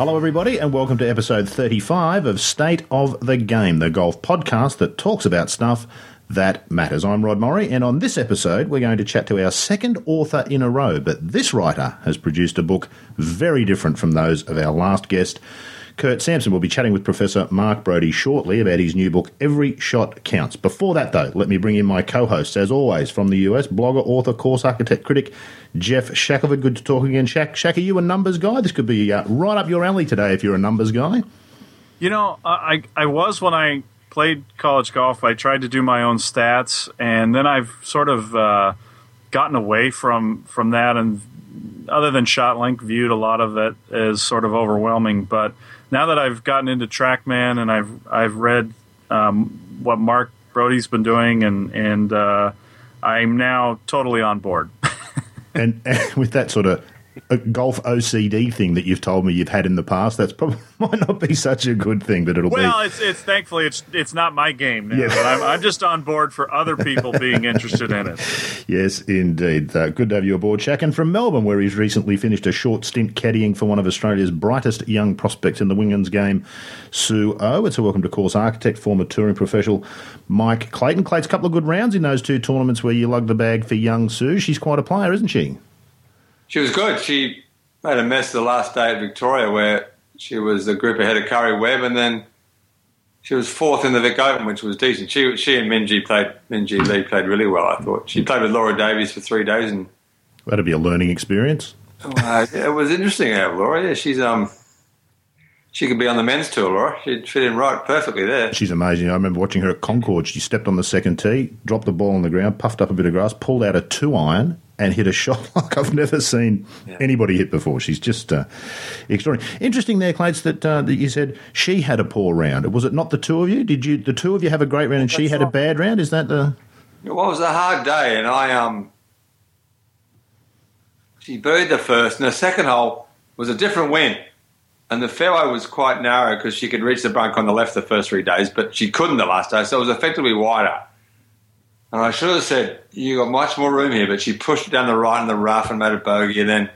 Hello, everybody, and welcome to episode 35 of State of the Game, the golf podcast that talks about stuff that matters. I'm Rod Morri, and on this episode, we're going to chat to our second author in a row. But this writer has produced a book very different from those of our last guest. Kurt Sampson will be chatting with Professor Mark Broadie shortly about his new book, Every Shot Counts. Before that, though, let me bring in my co hosts, as always, from the US, blogger, author, course architect, critic, Geoff Shackelford. Good to talk again, Shaq. Shaq, are you a numbers guy? This could be uh, right up your alley today if you're a numbers guy. You know, I, I was when I played college golf. I tried to do my own stats, and then I've sort of uh, gotten away from from that. And other than ShotLink, viewed a lot of it as sort of overwhelming. But now that I've gotten into TrackMan and I've I've read um, what Mark Broadie's been doing, and and uh, I'm now totally on board. and, and, with that sort of a golf OCD thing that you've told me you've had in the past. That's probably might not be such a good thing, but it'll well, be. Well, it's it's thankfully it's it's not my game now. Yeah. But I'm, I'm just on board for other people being interested in it. Yes, indeed. Uh, good to have you aboard, Shaq. And from Melbourne, where he's recently finished a short stint caddying for one of Australia's brightest young prospects in the Wingens game, Sue O. It's a welcome to course architect, former touring professional Mike Clayton. Clayton's a couple of good rounds in those two tournaments where you lugged the bag for young Su. She's quite a player, isn't she? She was good. She made a mess the last day at Victoria where she was a group ahead of Karrie Webb and then she was fourth in the Vic Open, which was decent. She she and Minjee played Minjee Lee played really well. I thought she played with Laura Davies for three days, and that'd be a learning experience. Uh, it was interesting. Yeah, Laura. Yeah, she's um she could be on the men's tour, Laura. She'd fit in right perfectly there. She's amazing. I remember watching her at Concord. She stepped on the second tee, dropped the ball on the ground, puffed up a bit of grass, pulled out a two iron, and hit a shot like I've never seen yeah. anybody hit before. She's just uh, extraordinary. Interesting there, Clates, that, uh, that you said she had a poor round. Was it not the two of you? Did you the two of you have a great round and she had a bad round? Is that the? It was a hard day, and I um. She birdied the first, and the second hole was a different wind and the fairway was quite narrow because she could reach the bunk on the left the first three days, but she couldn't the last day, so it was effectively wider. And I should have said, you got much more room here, but she pushed it down the right in the rough and made a bogey. And then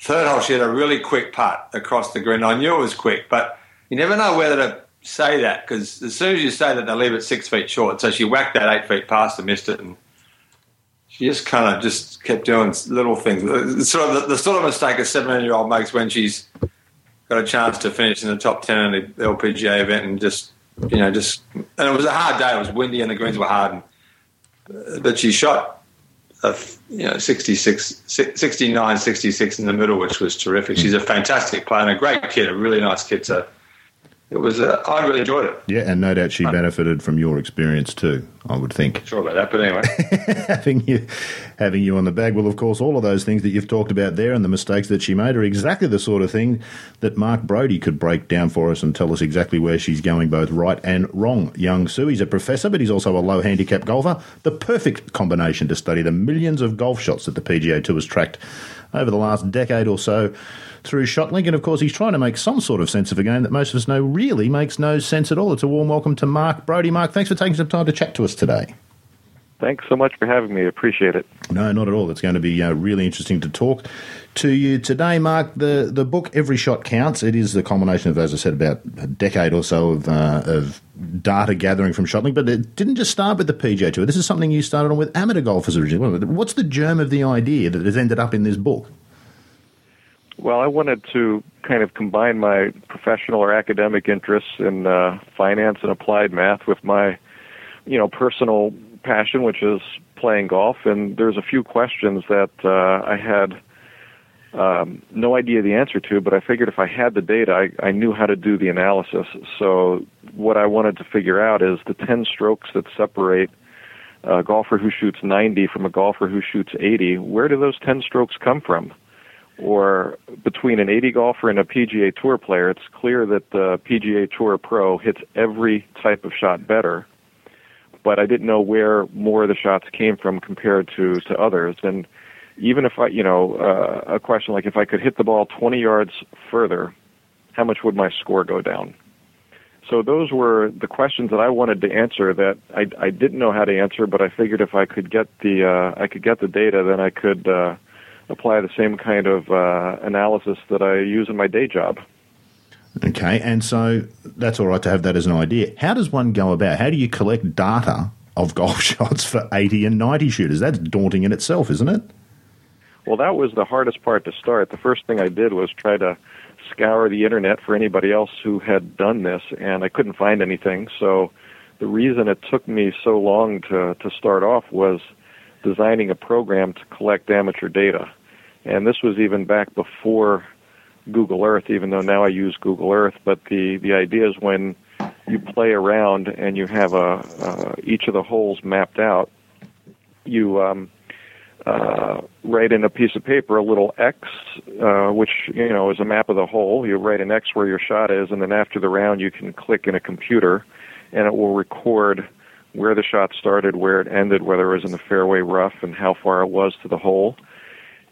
third hole, she had a really quick putt across the green. I knew it was quick, but you never know whether to say that because as soon as you say that, they leave it six feet short. So she whacked that eight feet past and missed it. And she just kind of just kept doing little things. Sort of the, the sort of mistake a 17 year old makes when she's got a chance to finish in the top ten in the LPGA event, and just you know, just and it was a hard day. It was windy and the greens were hard, and, but she shot a, you know 66, 69, 66 in the middle, which was terrific. She's a fantastic player and a great kid, a really nice kid. So it was. Uh, I really enjoyed it. Yeah, and no doubt she benefited from your experience too. I would think. Sure about that, but anyway, having you having you on the bag. Well, of course, all of those things that you've talked about there and the mistakes that she made are exactly the sort of thing that Mark Broadie could break down for us and tell us exactly where she's going, both right and wrong. Young Su, he's a professor, but he's also a low handicap golfer. The perfect combination to study the millions of golf shots that the PGA Tour has tracked over the last decade or so through ShotLink. And of course, he's trying to make some sort of sense of a game that most of us know really makes no sense at all. It's a warm welcome to Mark Broadie. Mark, thanks for taking some time to chat to us today. Thanks so much for having me. Appreciate it. No, not at all. It's going to be uh, really interesting to talk to you today, Mark. The the book Every Shot Counts. It is the culmination of, as I said, about a decade or so of uh, of data gathering from ShotLink. But it didn't just start with the PGA Tour. This is something you started on with amateur golfers originally. What's the germ of the idea that has ended up in this book? Well, I wanted to kind of combine my professional or academic interests in uh, finance and applied math with my, you know, personal passion, which is playing golf. And there's a few questions that uh, I had um, no idea the answer to, but I figured if I had the data, I, I knew how to do the analysis. So what I wanted to figure out is the 10 strokes that separate a golfer who shoots 90 from a golfer who shoots 80. Where do those 10 strokes come from? Or between an 80 golfer and a PGA Tour player, it's clear that the PGA Tour pro hits every type of shot better. But I didn't know where more of the shots came from compared to to others. And even if I, you know, uh, a question like if I could hit the ball 20 yards further, how much would my score go down? So those were the questions that I wanted to answer that I, I didn't know how to answer, but I figured if I could get the uh, I could get the data, then I could. Uh, apply the same kind of uh, analysis that I use in my day job. Okay, and so that's all right to have that as an idea. How does one go about? How do you collect data of golf shots for 80 and 90 shooters? That's daunting in itself, isn't it? Well, that was the hardest part to start. The first thing I did was try to scour the internet for anybody else who had done this, and I couldn't find anything. So the reason it took me so long to, to start off was designing a program to collect amateur data. And this was even back before Google Earth, even though now I use Google Earth. But the, the idea is when you play around and you have a, uh, each of the holes mapped out, you um, uh, write in a piece of paper a little X, uh, which you know is a map of the hole. You write an X where your shot is, and then after the round, you can click in a computer, and it will record where the shot started, where it ended, whether it was in the fairway rough, and how far it was to the hole.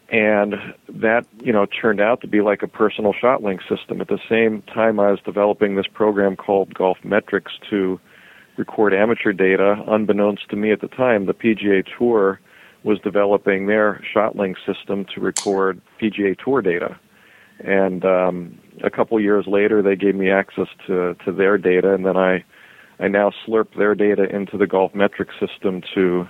And that, you know, turned out to be like a personal shot link system. At the same time, I was developing this program called Golf Metrics to record amateur data. Unbeknownst to me at the time, the PGA Tour was developing their ShotLink system to record PGA Tour data. And um, a couple years later, they gave me access to, to their data, and then I, I now slurp their data into the Golf Metrics system to,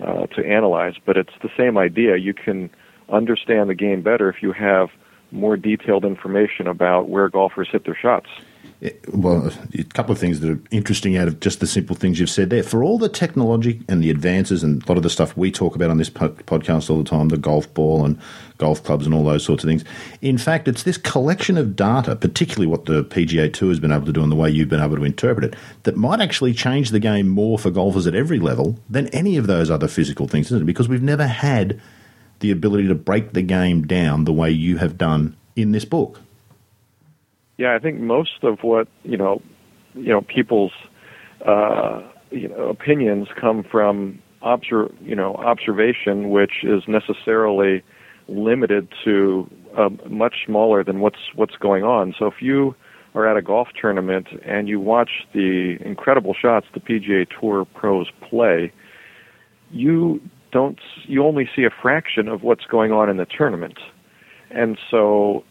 uh, to analyze. But it's the same idea. You can understand the game better if you have more detailed information about where golfers hit their shots well, a couple of things that are interesting out of just the simple things you've said there. For all the technology and the advances and a lot of the stuff we talk about on this podcast all the time, the golf ball and golf clubs and all those sorts of things. In fact, it's this collection of data, particularly what the PGA Tour has been able to do and the way you've been able to interpret it, that might actually change the game more for golfers at every level than any of those other physical things, isn't it? Because we've never had the ability to break the game down the way you have done in this book. Yeah, I think most of what you know, you know, people's uh, you know opinions come from obser- you know observation, which is necessarily limited to uh, much smaller than what's what's going on. So if you are at a golf tournament and you watch the incredible shots the PGA Tour pros play, you don't you only see a fraction of what's going on in the tournament. And so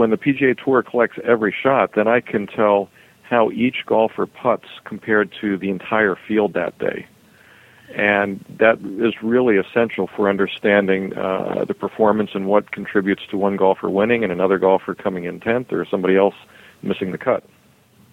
when the PGA Tour collects every shot, then I can tell how each golfer puts compared to the entire field that day. And that is really essential for understanding uh, the performance and what contributes to one golfer winning and another golfer coming in 10th or somebody else missing the cut.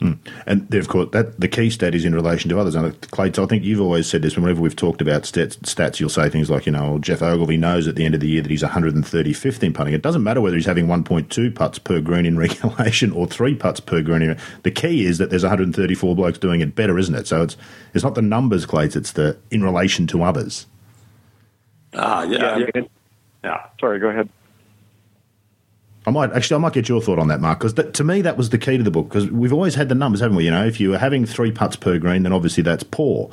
Mm. And of course, that the key stat is in relation to others. And Clates, I think you've always said this. Whenever we've talked about stats, stats, you'll say things like, you know, Geoff Ogilvy knows at the end of the year that he's 135th in putting. It doesn't matter whether he's having 1.2 putts per green in regulation or three putts per green. In, the key is that there's 134 blokes doing it better, isn't it? So it's it's not the numbers, Clates. It's the in relation to others. Ah, yeah, yeah. I yeah. Sorry, go ahead. I might actually, I might get your thought on that, Mark, because to me that was the key to the book. Because we've always had the numbers, haven't we? You know, if you were having three putts per green, then obviously that's poor.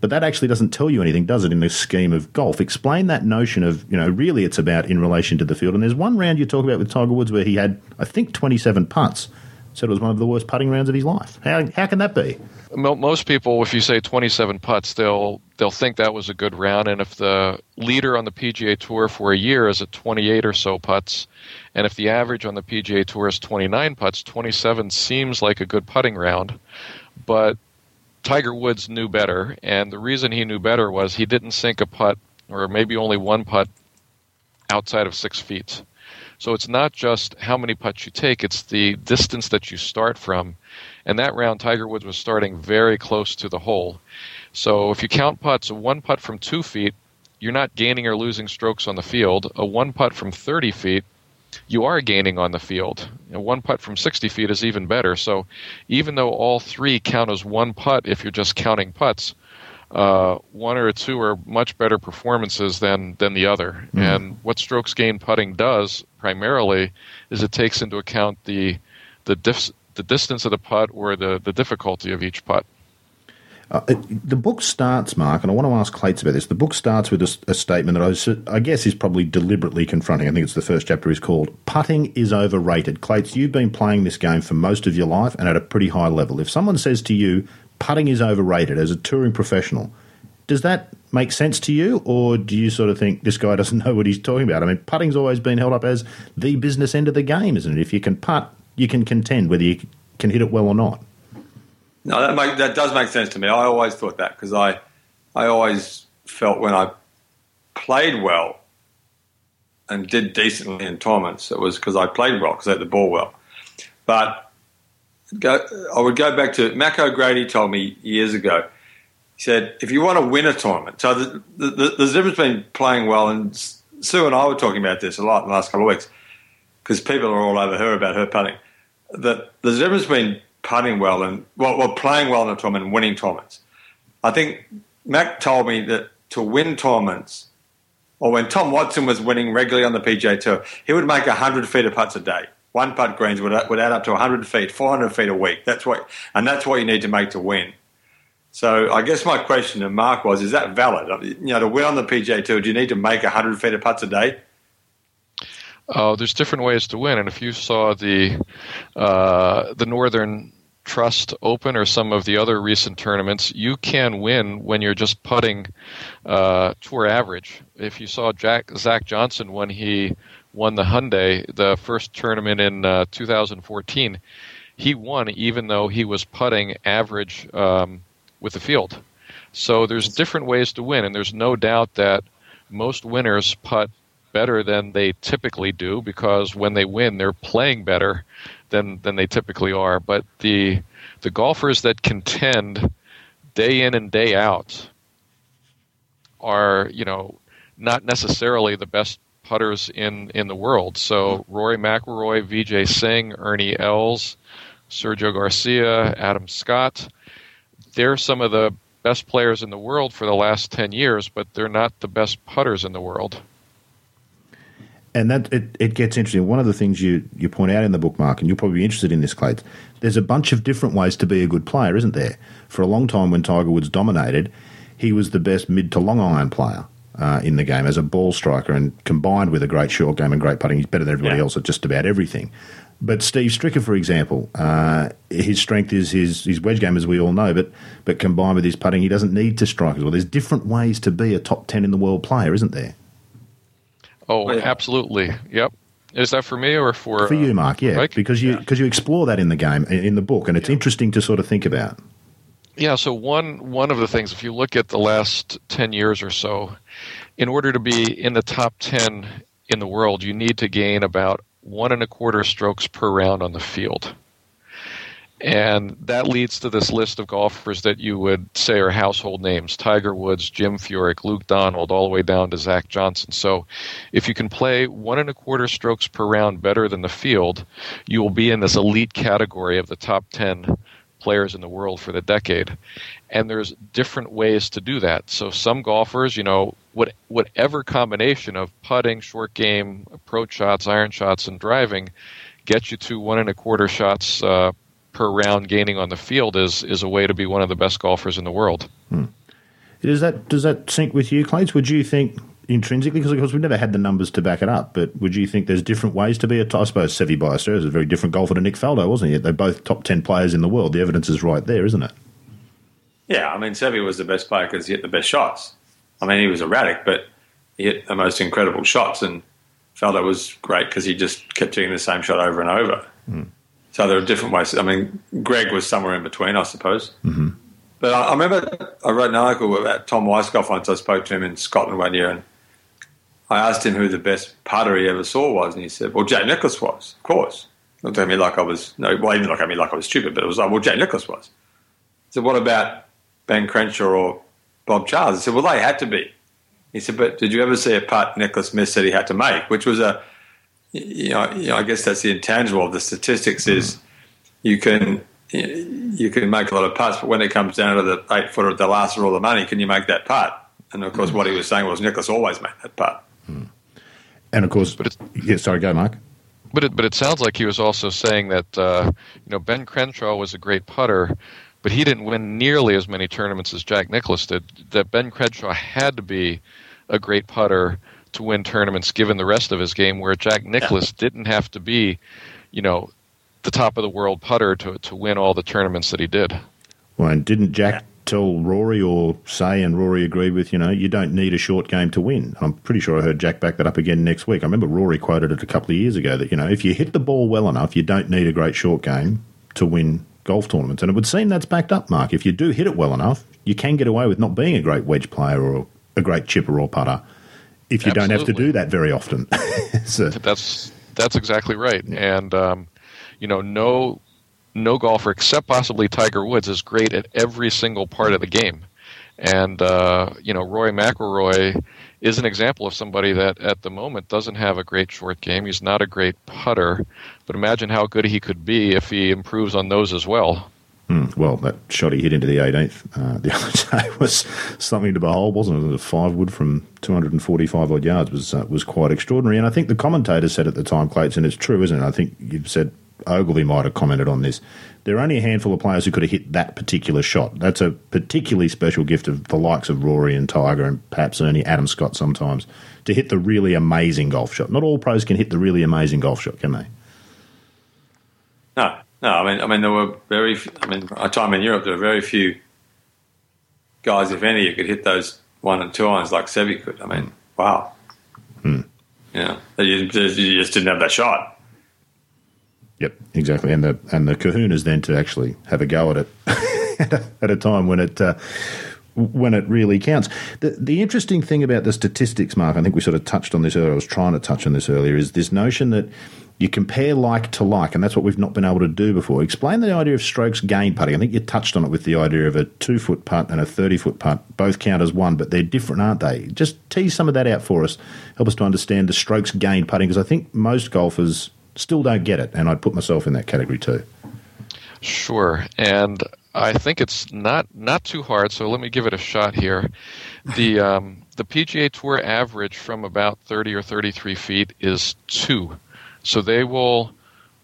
But that actually doesn't tell you anything, does it? In the scheme of golf, explain that notion of you know, really, it's about in relation to the field. And there's one round you talk about with Tiger Woods where he had, I think, 27 putts. Said it was one of the worst putting rounds of his life. How how can that be? Most people, if you say 27 putts, they'll they'll think that was a good round. And if the leader on the PGA Tour for a year is at 28 or so putts, and if the average on the PGA Tour is 29 putts, 27 seems like a good putting round. But Tiger Woods knew better, and the reason he knew better was he didn't sink a putt, or maybe only one putt, outside of six feet. So it's not just how many putts you take, it's the distance that you start from. And that round, Tiger Woods was starting very close to the hole. So if you count putts, a one putt from two feet, you're not gaining or losing strokes on the field. A one putt from 30 feet, you are gaining on the field. And one putt from 60 feet is even better. So even though all three count as one putt if you're just counting putts, uh, one or two are much better performances than, than the other. Mm. And what strokes gain putting does primarily is it takes into account the the, the distance of the putt or the, the difficulty of each putt. Uh, it, the book starts, Mark, and I want to ask Clates about this. The book starts with a, a statement that I, I, guess is probably deliberately confronting. I think it's the first chapter is called Putting is Overrated. Clates, you've been playing this game for most of your life and at a pretty high level. If someone says to you, putting is overrated as a touring professional, does that make sense to you, or do you sort of think this guy doesn't know what he's talking about? I mean, putting's always been held up as the business end of the game, isn't it? If you can putt, you can contend whether you can hit it well or not. No, that make, that does make sense to me. I always thought that because I I always felt when I played well and did decently in tournaments, it was because I played well because I hit the ball well. But go, I would go back to Mac O'Grady told me years ago. He said, if you want to win a tournament, so the, the, the, a difference between playing well and Su and I were talking about this a lot in the last couple of weeks because people are all over her about her putting. That the difference between putting well and well, well, playing well in a tournament and winning tournaments. I think Mac told me that to win tournaments, or when Tom Watson was winning regularly on the PGA Tour, he would make 100 feet of putts a day. One putt greens would, would add up to 100 feet, 400 feet a week. That's what, and that's what you need to make to win. So I guess my question to Mark was: Is that valid? You know, to win on the PGA Tour, do you need to make 100 feet of putts a day? Uh, there's different ways to win, and if you saw the uh, the Northern Trust Open or some of the other recent tournaments, you can win when you're just putting uh, tour average. If you saw Jack, Zach Johnson when he won the Hyundai, the first tournament in uh, 2014, he won even though he was putting average um, with the field. So there's different ways to win, and there's no doubt that most winners putt better than they typically do because when they win, they're playing better than than they typically are. But the the golfers that contend day in and day out are you know not necessarily the best putters in in the world. So Rory McIlroy, Vijay Singh, Ernie Els, Sergio Garcia, Adam Scott they're some of the best players in the world for the last 10 years, but they're not the best putters in the world. And that it, it gets interesting. One of the things you, you point out in the book, Mark, and you'll probably be interested in this, Clay, there's a bunch of different ways to be a good player, isn't there? For a long time when Tiger Woods dominated, he was the best mid to long iron player uh, in the game as a ball striker, and combined with a great short game and great putting, he's better than everybody yeah. else at just about everything. But Steve Stricker, for example, uh, his strength is his, his wedge game, as we all know. But but combined with his putting, he doesn't need to strike as well. There's different ways to be a top ten in the world player, isn't there? Oh, absolutely. Yep. Is that for me or for for you, Mark? Yeah, Mike? because you because yeah. you explore that in the game in the book, and it's yeah. interesting to sort of think about. Yeah. So one one of the things, if you look at the last ten years or so, in order to be in the top ten in the world, you need to gain about one and a quarter strokes per round on the field. And that leads to this list of golfers that you would say are household names Tiger Woods, Jim Furyk, Luke Donald, all the way down to Zach Johnson. So if you can play one and a quarter strokes per round better than the field, you will be in this elite category of the top 10 players in the world for the decade. And there's different ways to do that. So some golfers, you know, what, whatever combination of putting, short game, approach shots, iron shots, and driving gets you to one and a quarter shots uh, per round gaining on the field is is a way to be one of the best golfers in the world. Hmm. Does that does that sync with you, Clates? Would you think intrinsically, because of course we've never had the numbers to back it up, but would you think there's different ways to be a top? I suppose Seve Ballesteros is a very different golfer to Nick Faldo, wasn't he? They're both top ten players in the world. The evidence is right there, isn't it? Yeah, I mean Seve was the best player because he hit the best shots. I mean, he was erratic, but he hit the most incredible shots, and Faldo was great because he just kept doing the same shot over and over. Mm. So there are different ways. I mean, Greg was somewhere in between, I suppose. Mm-hmm. But I, I, remember I wrote an article about Tom Weiskopf once. I spoke to him in Scotland one year, and I asked him who the best putter he ever saw was, and he said, "Well, Jack Nicklaus was, of course." Looked at me like I was no, well, he didn't look at me like I was stupid, but it was like, "Well, Jack Nicklaus was." So what about Ben Crenshaw or Bob Charles. I said, well, they had to be. He said, but did you ever see a putt Nicklaus Smith said he had to make, which was a, you know, you know I guess that's the intangible of the statistics hmm. is you can you can make a lot of putts, but when it comes down to the eight footer at the last of all the money, can you make that putt? And of course, hmm. what he was saying was Nicklaus always made that putt. And of course, but it's, yeah, sorry, go, Mark. But it, but it sounds like he was also saying that uh, you know Ben Crenshaw was a great putter, but he didn't win nearly as many tournaments as Jack Nicklaus did. That Ben Crenshaw had to be a great putter to win tournaments given the rest of his game, where Jack Nicklaus yeah. didn't have to be, you know, the top of the world putter to to win all the tournaments that he did. Well, and didn't Jack tell Rory or say, and Rory agreed with, you know, you don't need a short game to win. I'm pretty sure I heard Jack back that up again next week. I remember Rory quoted it a couple of years ago that, you know, if you hit the ball well enough, you don't need a great short game to win golf tournaments. And it would seem that's backed up, Mark. If you do hit it well enough, you can get away with not being a great wedge player or a great chipper or putter if you Absolutely. don't have to do that very often. so. That's that's exactly right. And um, you know, no no golfer except possibly Tiger Woods is great at every single part of the game. And uh, you know, Roy McIlroy is an example of somebody that at the moment doesn't have a great short game. He's not a great putter, but imagine how good he could be if he improves on those as well. Mm, well, that shot he hit into the 18th uh, the other day was something to behold, wasn't it? A five wood from 245 odd yards was uh, was quite extraordinary. And I think the commentator said at the time, Clayton, it's true, isn't it? I think you said Ogilvy might have commented on this. There are only a handful of players who could have hit that particular shot. That's a particularly special gift of the likes of Rory and Tiger and perhaps Ernie Adam Scott sometimes to hit the really amazing golf shot. Not all pros can hit the really amazing golf shot, can they? No, no. I mean, I mean, there were very. I mean, my time in Europe, there were very few guys, if any, who could hit those one and two irons like Seve could. I mean, wow. Hmm. Yeah, you just didn't have that shot. Yep, exactly. And the and the kahunas then to actually have a go at it at, a, time when it uh, when it really counts. The the interesting thing about the statistics, Mark, I think we sort of touched on this earlier. I was trying to touch on this earlier. Is this notion that you compare like to like, and that's what we've not been able to do before. Explain the idea of strokes gained putting. I think you touched on it with the idea of a two foot putt and a 30 foot putt. Both count as one, but they're different, aren't they? Just tease some of that out for us. Help us to understand the strokes gained putting, because I think most golfers still don't get it, and I'd put myself in that category too. Sure, and I think it's not not too hard. So let me give it a shot here. The um, the PGA Tour average from about 30 or 33 feet is two, so they will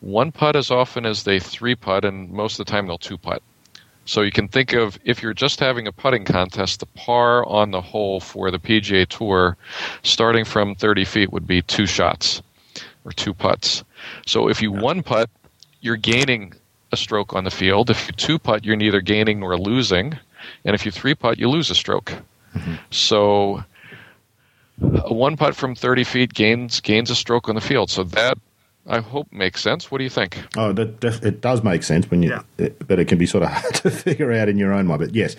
one putt as often as they three putt, and most of the time they'll two putt. So you can think of if you're just having a putting contest, the par on the hole for the PGA Tour, starting from 30 feet, would be two shots or two putts. So if you one putt, you're gaining a stroke on the field. If you two putt, you're neither gaining nor losing. And if you three putt, you lose a stroke. Mm-hmm. So a one putt from 30 feet gains gains a stroke on the field. So that I hope makes sense. What do you think? Oh, that def- it does make sense when you, yeah. it, but it can be sort of hard to figure out in your own mind. But yes,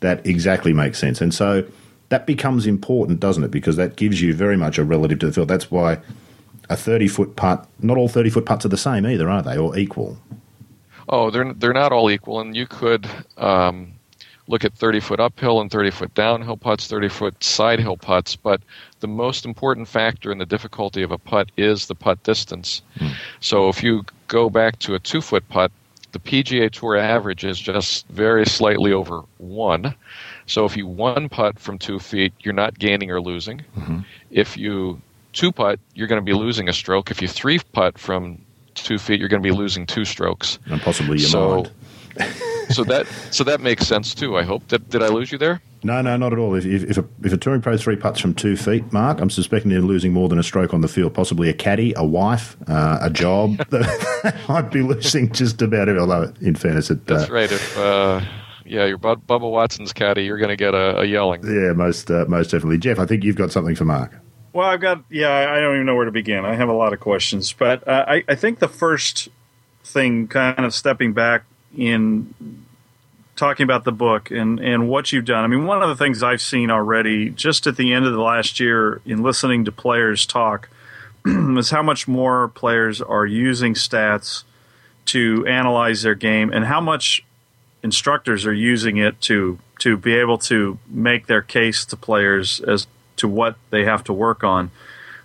that exactly makes sense. And so that becomes important, doesn't it? Because that gives you very much a relative to the field. That's why a 30 foot putt, not all 30 foot putts are the same either, are they, or equal? Oh, they're, they're not all equal, and you could um, look at 30 foot uphill and 30 foot downhill putts, 30 foot side hill putts, but the most important factor in the difficulty of a putt is the putt distance. Hmm. So if you go back to a two foot putt, the PGA Tour average is just very slightly over one. So if you one putt from two feet, you're not gaining or losing. Mm-hmm. If you two putt, you're going to be losing a stroke. If you three putt from two feet, you're going to be losing two strokes. And possibly your so, mind. so that so that makes sense too. I hope. Did, did I lose you there? No, no, not at all. If, if, if, a, if a touring pro three putts from two feet, Mark, I'm suspecting they're losing more than a stroke on the field. Possibly a caddy, a wife, uh, a job. I'd be losing just about it. Although, in fairness, it, that's uh, right. If uh, yeah, you're Bubba Watson's caddy, you're going to get a, a, yelling. Yeah, most uh, most definitely. Jeff, I think you've got something for Mark. Well, I've got yeah. I don't even know where to begin. I have a lot of questions, but uh, I, I think the first thing, kind of stepping back in talking about the book and and what you've done. I mean, one of the things I've seen already, just at the end of the last year, in listening to players talk, is how much more players are using stats to analyze their game, and how much instructors are using it to to be able to make their case to players as to what they have to work on.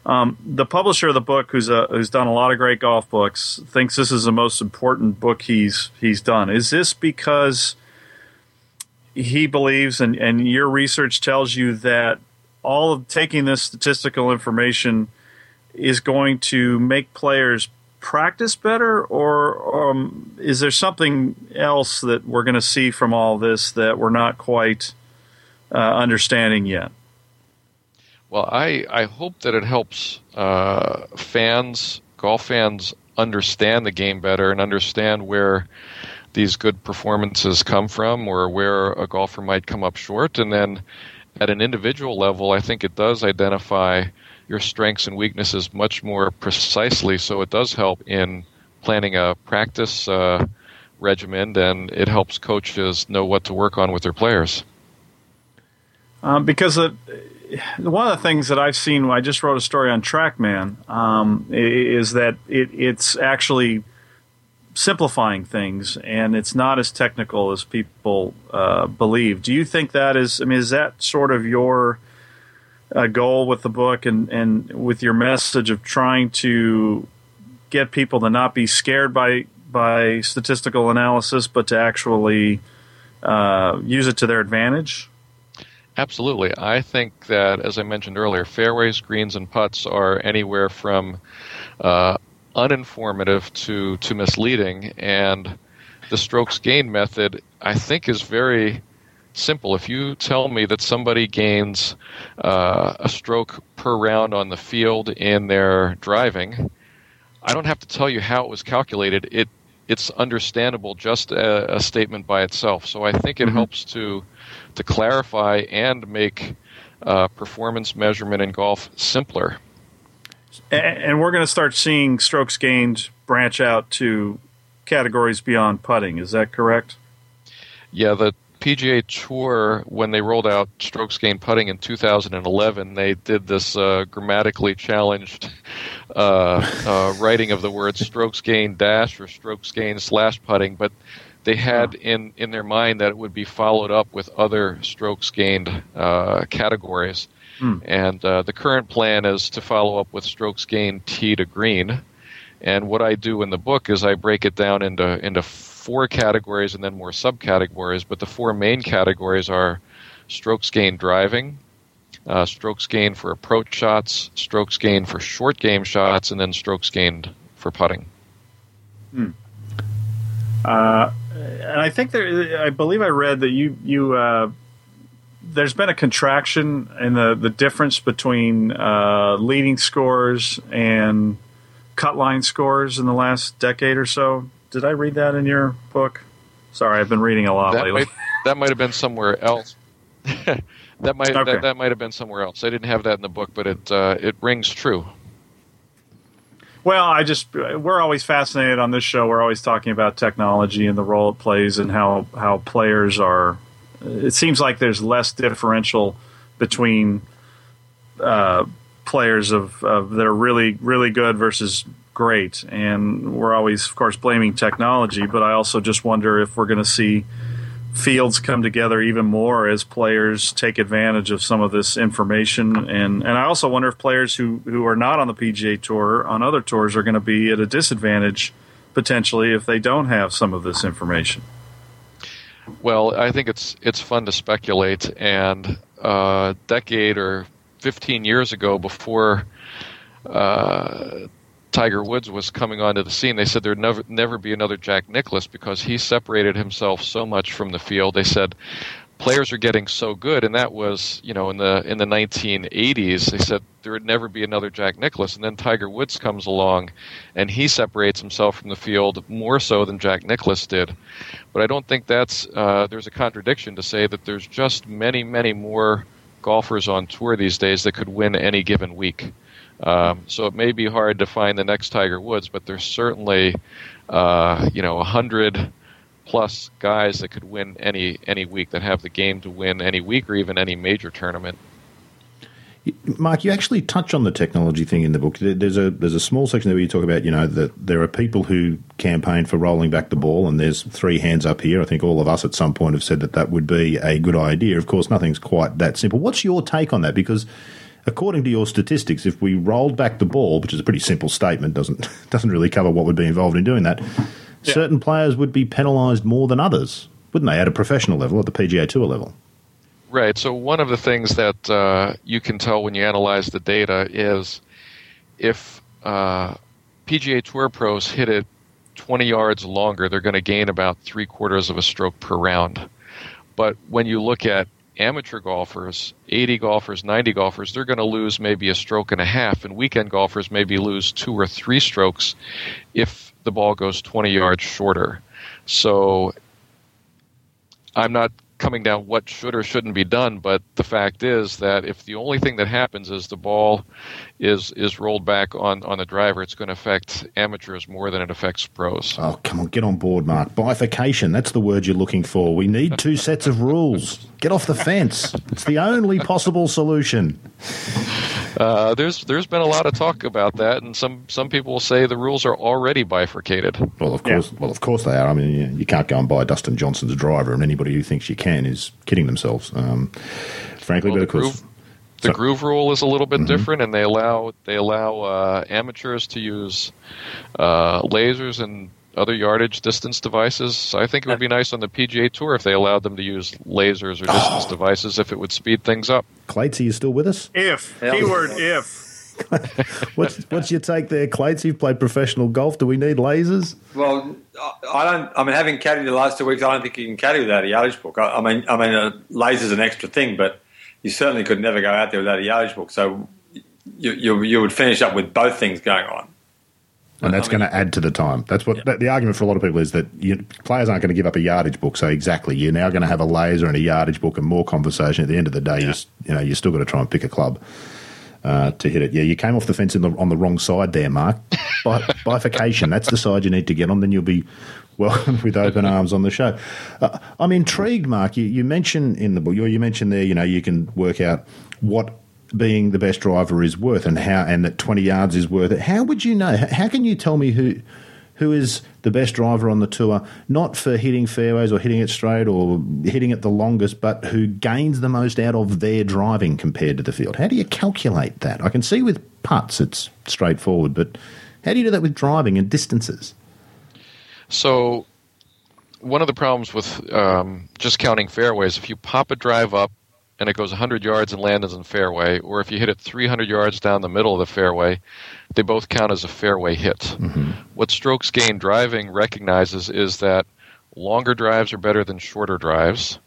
Um, the publisher of the book, who's a, who's done a lot of great golf books, thinks this is the most important book he's he's done. Is this because he believes, and, and your research tells you that all of taking this statistical information is going to make players practice better, or um, is there something else that we're going to see from all this that we're not quite uh, understanding yet? Well, I, I hope that it helps uh, fans, golf fans, understand the game better and understand where these good performances come from or where a golfer might come up short. And then at an individual level, I think it does identify your strengths and weaknesses much more precisely. So it does help in planning a practice uh, regimen and it helps coaches know what to work on with their players. Um, because it, one of the things that I've seen, I just wrote a story on TrackMan, um, is that it, it's actually simplifying things and it's not as technical as people uh, believe. Do you think that is, I mean, is that sort of your uh, goal with the book and, and with your message of trying to get people to not be scared by, by statistical analysis, but to actually uh, use it to their advantage? Absolutely. I think that, as I mentioned earlier, fairways, greens, and putts are anywhere from uh, uninformative to, to misleading. And the strokes gain method, I think, is very simple. If you tell me that somebody gains uh, a stroke per round on the field in their driving, I don't have to tell you how it was calculated. It it's understandable just a, a statement by itself. So I think it mm-hmm. helps to to clarify and make uh, performance measurement in golf simpler. And we're going to start seeing strokes gained branch out to categories beyond putting. Is that correct? Yeah, the PGA Tour, when they rolled out strokes gained putting in 2011, they did this uh, grammatically challenged uh, uh, writing of the word strokes gained dash or strokes gained slash putting, but they had in, in their mind that it would be followed up with other strokes gained uh, categories. Hmm. And uh, the current plan is to follow up with strokes gained tee to green. And what I do in the book is I break it down into into four categories and then more subcategories. But the four main categories are strokes gained driving, uh, strokes gained for approach shots, strokes gained for short game shots, and then strokes gained for putting. Hmm. Uh, and I think there, I believe I read that you you uh, there's been a contraction in the the difference between uh, leading scores and cut line scores in the last decade or so. Did I read that in your book? Sorry, I've been reading a lot that lately. Might, that might have been somewhere else. that might okay. that, that, might have been somewhere else. I didn't have that in the book, but it uh, it rings true. Well, I just we're always fascinated on this show. We're always talking about technology and the role it plays and how how players are. It seems like there's less differential between uh, players of, of that are really really good versus great, and we're always, of course, blaming technology. But I also just wonder if we're going to see fields come together even more as players take advantage of some of this information. And, and I also wonder if players who, who are not on the PGA Tour, on other tours, are going to be at a disadvantage potentially if they don't have some of this information. Well, I think it's it's fun to speculate. And a decade or 15 years ago, before uh, Tiger Woods was coming onto the scene, they said there'd never never be another Jack Nicklaus because he separated himself so much from the field. They said players are getting so good, and that was you know in the in the 1980s. They said there would never be another Jack Nicklaus, and then Tiger Woods comes along, and he separates himself from the field more so than Jack Nicklaus did. But I don't think that's uh, there's a contradiction to say that there's just many many more golfers on tour these days that could win any given week. Um, so it may be hard to find the next Tiger Woods, but there's certainly, uh, you know, a hundred plus guys that could win any any week that have the game to win any week or even any major tournament. Mark, you actually touch on the technology thing in the book. There's a there's a small section there where you talk about you know that there are people who campaign for rolling back the ball, and there's three hands up here. I think all of us at some point have said that that would be a good idea. Of course, nothing's quite that simple. What's your take on that? Because according to your statistics, if we rolled back the ball, which is a pretty simple statement, doesn't doesn't really cover what would be involved in doing that, yeah. certain players would be penalised more than others, wouldn't they, at a professional level, at the PGA Tour level? Right. So one of the things that uh, you can tell when you analyze the data is if uh, PGA Tour pros hit it 20 yards longer, they're going to gain about three quarters of a stroke per round. But when you look at amateur golfers, 80 golfers, 90 golfers, they're going to lose maybe a stroke and a half, and weekend golfers maybe lose two or three strokes if the ball goes 20 yards shorter. So I'm not coming down what should or shouldn't be done, but the fact is that if the only thing that happens is the ball is is rolled back on, on the driver, it's going to affect amateurs more than it affects pros. Oh, come on, get on board, Mark. Bifurcation, that's the word you're looking for. We need two sets of rules. Get off the fence. It's the only possible solution. Uh, there's there's been a lot of talk about that, and some some people will say the rules are already bifurcated. Well, of course, yeah. well, of course they are. I mean, you, you, can't go and buy Dustin Johnson's driver, and anybody who thinks you can is kidding themselves. Um, frankly, well, but of course. Groove, the so, groove rule is a little bit mm-hmm. different, and they allow they allow uh, amateurs to use uh, lasers and other yardage distance devices. So I think it would be nice on the PGA Tour if they allowed them to use lasers or distance oh. devices if it would speed things up. Clates, are you still with us? If. Keyword if. what's what's your take there, Clates? You've played professional golf. Do we need lasers? Well, I don't. I mean, having caddied the last two weeks, I don't think you can caddy without a yardage book. I, I mean, I mean, uh, laser's an extra thing, but you certainly could never go out there without a yardage book. So you, you, you would finish up with both things going on and that's I mean, going to add to the time. That's what yeah. that, the argument for a lot of people is that you, players aren't going to give up a yardage book. So exactly, you're now going to have a laser and a yardage book and more conversation. At the end of the day, yeah. you, you know, you still got to try and pick a club uh, to hit it. Yeah, you came off the fence the, on the wrong side there, Mark. bifurcation. That's the side you need to get on. Then you'll be welcomed with open arms on the show. Uh, I'm intrigued, Mark. You, you mentioned in the book, you mentioned there, you know, you can work out what being the best driver is worth and how and that 20 yards is worth it how would you know how can you tell me who who is the best driver on the tour not for hitting fairways or hitting it straight or hitting it the longest but who gains the most out of their driving compared to the field. How do you calculate that? I can see with putts it's straightforward but how do you do that with driving and distances? So one of the problems with um, just counting fairways if you pop a drive up and it goes 100 yards and lands in fairway, or if you hit it 300 yards down the middle of the fairway, they both count as a fairway hit. Mm-hmm. What strokes gain driving recognizes is that longer drives are better than shorter drives,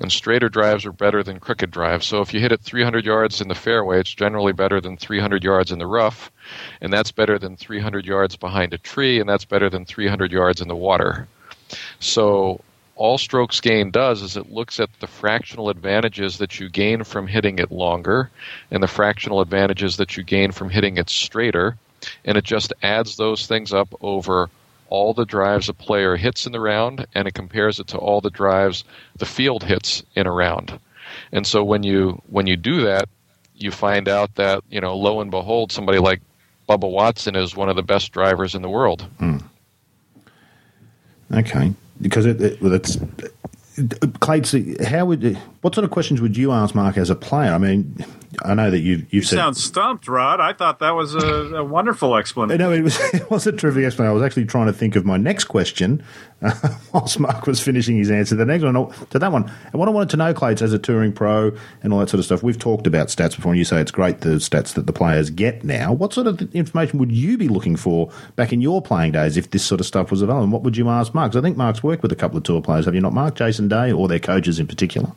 and straighter drives are better than crooked drives. So if you hit it 300 yards in the fairway, it's generally better than 300 yards in the rough, and that's better than 300 yards behind a tree, and that's better than 300 yards in the water. So all strokes gain does is it looks at the fractional advantages that you gain from hitting it longer and the fractional advantages that you gain from hitting it straighter, and it just adds those things up over all the drives a player hits in the round and it compares it to all the drives the field hits in a round. And so when you when you do that, you find out that, you know, lo and behold, somebody like Bubba Watson is one of the best drivers in the world. Hmm. Okay because it, it, it's Clates, how would what sort of questions would you ask Mark as a player? I mean, I know that you've you've you said, sound stumped, Rod. I thought that was a, a wonderful explanation. No, it was it was a terrific explanation. I was actually trying to think of my next question uh, whilst Mark was finishing his answer. The next one to that one, and what I wanted to know, Clates, as a touring pro and all that sort of stuff. We've talked about stats before, and you say it's great the stats that the players get now. What sort of information would you be looking for back in your playing days if this sort of stuff was available? And what would you ask Mark? Because I think Mark's worked with a couple of tour players. Have you not, Mark? Jason Day or their coaches in particular?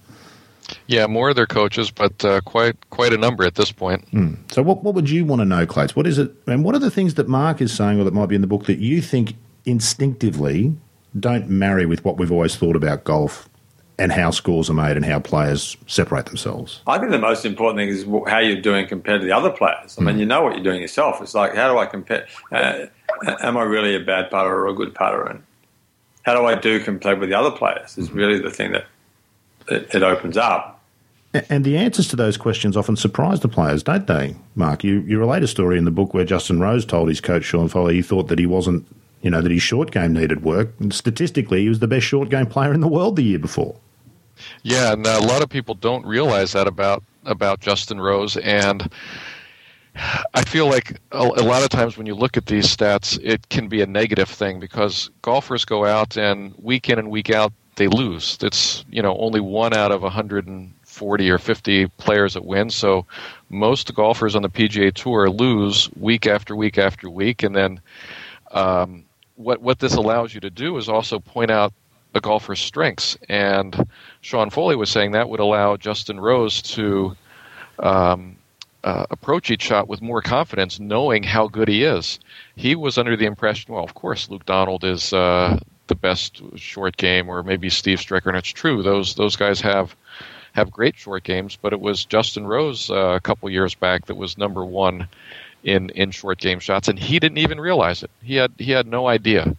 Yeah, more of their coaches, but uh, quite quite a number at this point. Mm. So, what what would you want to know, Clates? What is it, and what are the things that Mark is saying, or that might be in the book, that you think instinctively don't marry with what we've always thought about golf and how scores are made and how players separate themselves? I think the most important thing is how you're doing compared to the other players. I mean, mm. you know what you're doing yourself. It's like, how do I compare? Uh, am I really a bad putter or a good putter? And how do I do compared with the other players? Is mm-hmm. really the thing that it, it opens up. And the answers to those questions often surprise the players, don't they, Mark? You, you relate a story in the book where Justin Rose told his coach, Sean Foley, he thought that he wasn't, you know, that his short game needed work. And statistically, he was the best short game player in the world the year before. Yeah, and a lot of people don't realize that about about Justin Rose. And I feel like a, a lot of times when you look at these stats, it can be a negative thing because golfers go out and week in and week out they lose. It's you know only one out of 140 or 50 players that win. So most golfers on the PGA Tour lose week after week after week, and then um, what what this allows you to do is also point out a golfer's strengths. And Sean Foley was saying that would allow Justin Rose to um, uh, approach each shot with more confidence, knowing how good he is. He was under the impression, well, of course, Luke Donald is uh, the best short game, or maybe Steve Stricker, and it's true. Those those guys have have great short games, but it was Justin Rose uh, a couple years back that was number one in in short game shots, and he didn't even realize it. He had he had no idea.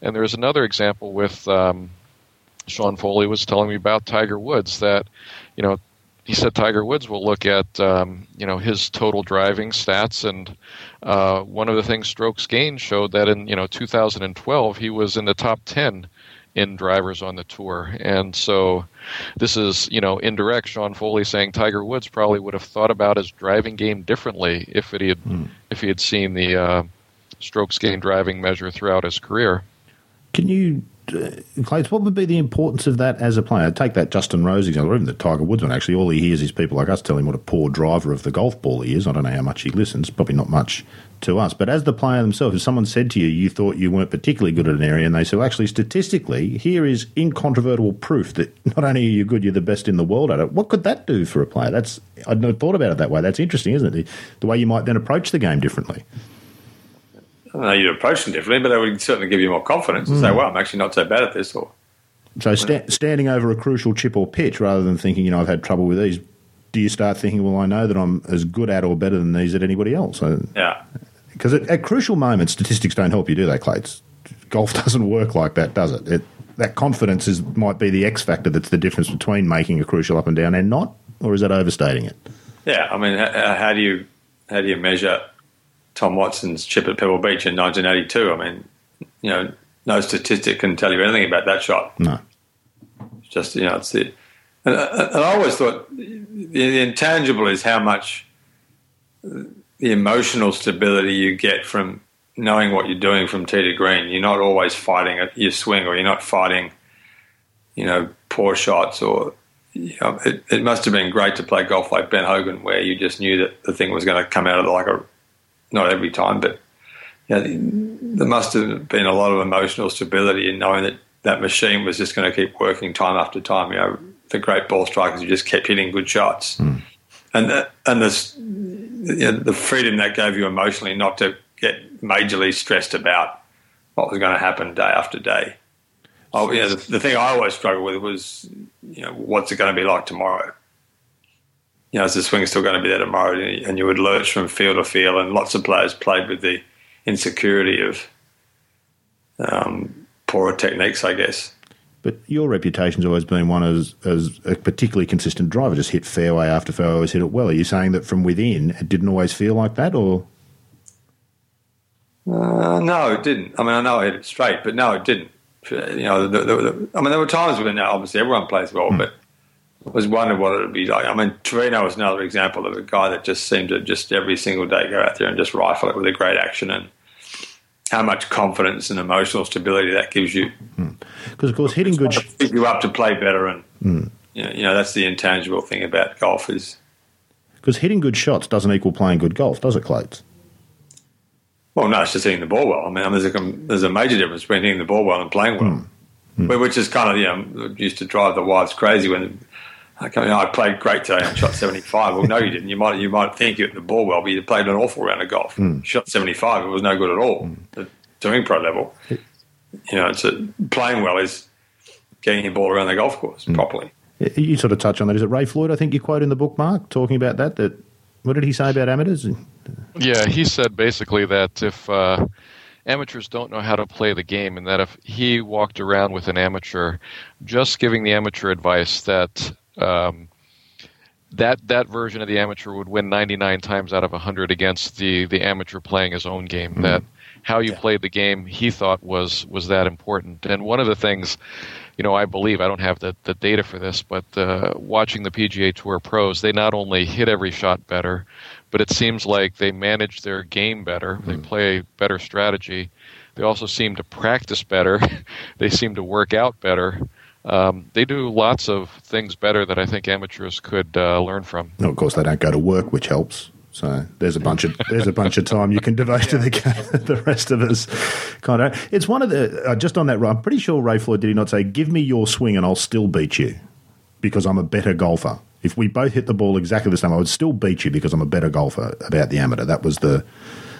And there's another example with um, Sean Foley was telling me about Tiger Woods that you know he said Tiger Woods will look at um, you know his total driving stats, and uh, one of the things strokes gained showed that in you know 2012 he was in the top 10 in drivers on the tour, and so this is you know indirect. Sean Foley saying Tiger Woods probably would have thought about his driving game differently if it had mm. if he had seen the uh, strokes gained driving measure throughout his career. Can you Uh, Clates, what would be the importance of that as a player? Take that Justin Rose example, or even the Tiger Woods one. Actually, all he hears is people like us tell him what a poor driver of the golf ball he is. I don't know how much he listens. Probably not much to us. But as the player themselves, if someone said to you, you thought you weren't particularly good at an area, and they said, well, actually, statistically, here is incontrovertible proof that not only are you good, you're the best in the world at it. What could that do for a player? That's I'd not thought about it that way. That's interesting, isn't it? The, the way you might then approach the game differently. I don't know you'd approach them differently, but they would certainly give you more confidence and mm. say, well, I'm actually not so bad at this. Or So sta- standing over a crucial chip or pitch rather than thinking, you know, I've had trouble with these, do you start thinking, well, I know that I'm as good at or better than these at anybody else? Yeah. Because at, at, crucial moments, statistics don't help you, do they, Clates? Golf doesn't work like that, does it? it that confidence is might be the X factor that's the difference between making a crucial up and down and not, or is that overstating it? Yeah, I mean, how do you how do you measure Tom Watson's chip at Pebble Beach in 1982. I mean, you know, no statistic can tell you anything about that shot. No. It's just, you know, it's the. And, and I always thought the, the intangible is how much the emotional stability you get from knowing what you're doing from tee to green. You're not always fighting your swing, or you're not fighting, you know, poor shots, or you know, it, it must have been great to play golf like Ben Hogan, where you just knew that the thing was going to come out of like a not every time, but you know, there must have been a lot of emotional stability in knowing that that machine was just going to keep working time after time. You know, the great ball strikers who just kept hitting good shots, mm. and the, and this, you know, the freedom that gave you emotionally not to get majorly stressed about what was going to happen day after day. Oh, you know, the, the thing I always struggled with was, you know, what's it going to be like tomorrow? You know, is the swing still going to be there tomorrow? And you would lurch from field to field, and lots of players played with the insecurity of um, poorer techniques, I guess. But your reputation's always been one as as a particularly consistent driver, just hit fairway after fairway, always hit it well. Are you saying that from within it didn't always feel like that, or? Uh, no, it didn't. I mean, I know I hit it straight, but no, it didn't. You know, the, the, the, I mean, there were times when obviously everyone plays well, hmm. but was wondering what it would be like. I mean, Trevino was another example of a guy that just seemed to just every single day go out there and just rifle it with a great action and how much confidence and emotional stability that gives you. Because mm. of course, hitting good, pick you up to play better, and mm. you, know, you know that's the intangible thing about golf is because hitting good shots doesn't equal playing good golf, does it, Clates? Well, no, it's just hitting the ball well. I mean, there's a there's a major difference between hitting the ball well and playing well. Mm. Which is kind of you know used to drive the wives crazy when Okay, I played great today and shot 75. Well, no, you didn't. You might you might think you hit the ball well, but you played an awful round of golf. Mm. Shot 75. It was no good at all. Mm. Doing pro level, you know, it's a, playing well is getting your ball around the golf course mm. properly. You sort of touch on that. Is it Ray Floyd? I think you quote in the book, Mark, talking about that. That what did he say about amateurs? Yeah, he said basically that if uh, amateurs don't know how to play the game, and that if he walked around with an amateur, just giving the amateur advice that um, that that version of the amateur would win 99 times out of 100 against the the amateur playing his own game. Mm-hmm. That how you yeah. played the game, he thought was was that important. And one of the things, you know, I believe I don't have the the data for this, but uh, watching the PGA Tour pros, they not only hit every shot better, but it seems like they manage their game better. Mm-hmm. They play better strategy. They also seem to practice better. they seem to work out better um, they do lots of things better that I think amateurs could uh, learn from. No, of course, they don't go to work, which helps. So there's a bunch of there's a bunch of time you can devote to the game. the rest of us kind of. It's one of the uh, just on that. I'm pretty sure Ray Floyd did he not say, "Give me your swing and I'll still beat you because I'm a better golfer." If we both hit the ball exactly the same, I would still beat you because I'm a better golfer about the amateur. That was the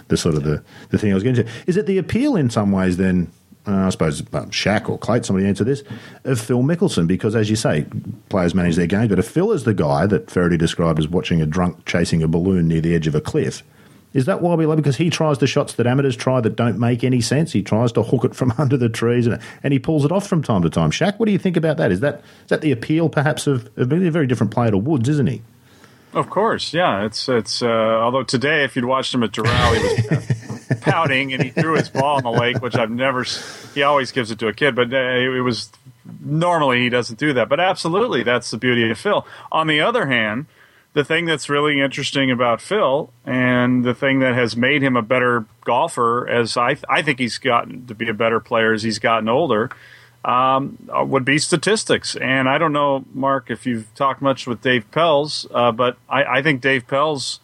the sort of the, the thing I was getting to. Is it the appeal in some ways then uh, I suppose um, Shaq or Clayton, somebody answer this, of Phil Mickelson? Because as you say, players manage their games, but if Phil is the guy that Feherty described as watching a drunk chasing a balloon near the edge of a cliff, is that why we love? Because he tries the shots that amateurs try that don't make any sense. He tries to hook it from under the trees, and, and he pulls it off from time to time. Shaq, what do you think about that? Is that is that the appeal, perhaps, of, of a very different player to Woods, isn't he? Of course, yeah. It's it's. Uh, although today, if you'd watched him at Doral, he was pouting and he threw his ball in the lake, which I've never. He always gives it to a kid, but uh, it was normally he doesn't do that. But absolutely, that's the beauty of Phil. On the other hand the thing that's really interesting about Phil and the thing that has made him a better golfer, as I, I think he's gotten to be a better player as he's gotten older, um, uh, would be statistics. And I don't know, Mark, if you've talked much with Dave Pelz, uh, but I, I, think Dave Pelz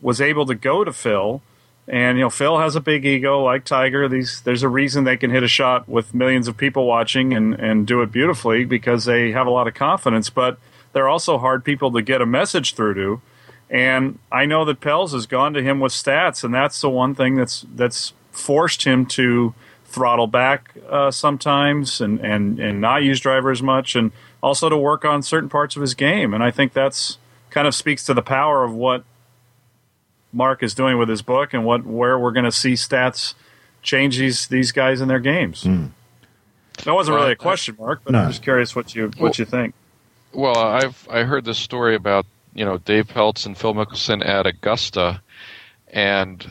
was able to go to Phil. And you know, Phil has a big ego, like Tiger. These, there's a reason they can hit a shot with millions of people watching and, and do it beautifully because they have a lot of confidence. But they're also hard people to get a message through to. And I know that Pelz has gone to him with stats, and that's the one thing that's that's forced him to throttle back uh, sometimes and, and, and not use driver as much, and also to work on certain parts of his game. And I think that's kind of speaks to the power of what Mark is doing with his book and what where we're going to see stats change these these guys in their games. Mm. That wasn't really a question, Mark, but no. I'm just curious what you what well, you think. Well, I've I heard this story about you know Dave Pelz and Phil Mickelson at Augusta, and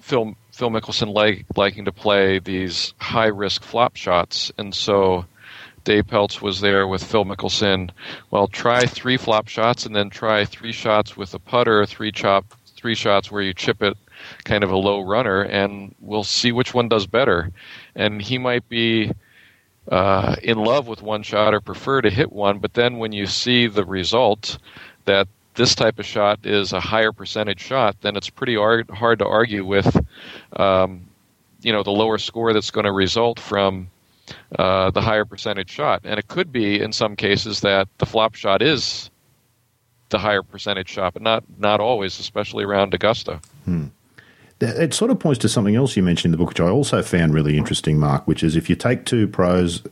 Phil Phil Mickelson like, liking to play these high risk flop shots, and so Dave Pelz was there with Phil Mickelson. Well, try three flop shots and then try three shots with a putter, three chop, three shots where you chip it, kind of a low runner, and we'll see which one does better. And he might be uh, in love with one shot or prefer to hit one, but then when you see the result that this type of shot is a higher percentage shot, then it's pretty hard, hard to argue with, um, you know, the lower score that's going to result from uh, the higher percentage shot. And it could be in some cases that the flop shot is the higher percentage shot, but not not always, especially around Augusta. Hmm. It sort of points to something else you mentioned in the book, which I also found really interesting, Mark, which is if you take two pros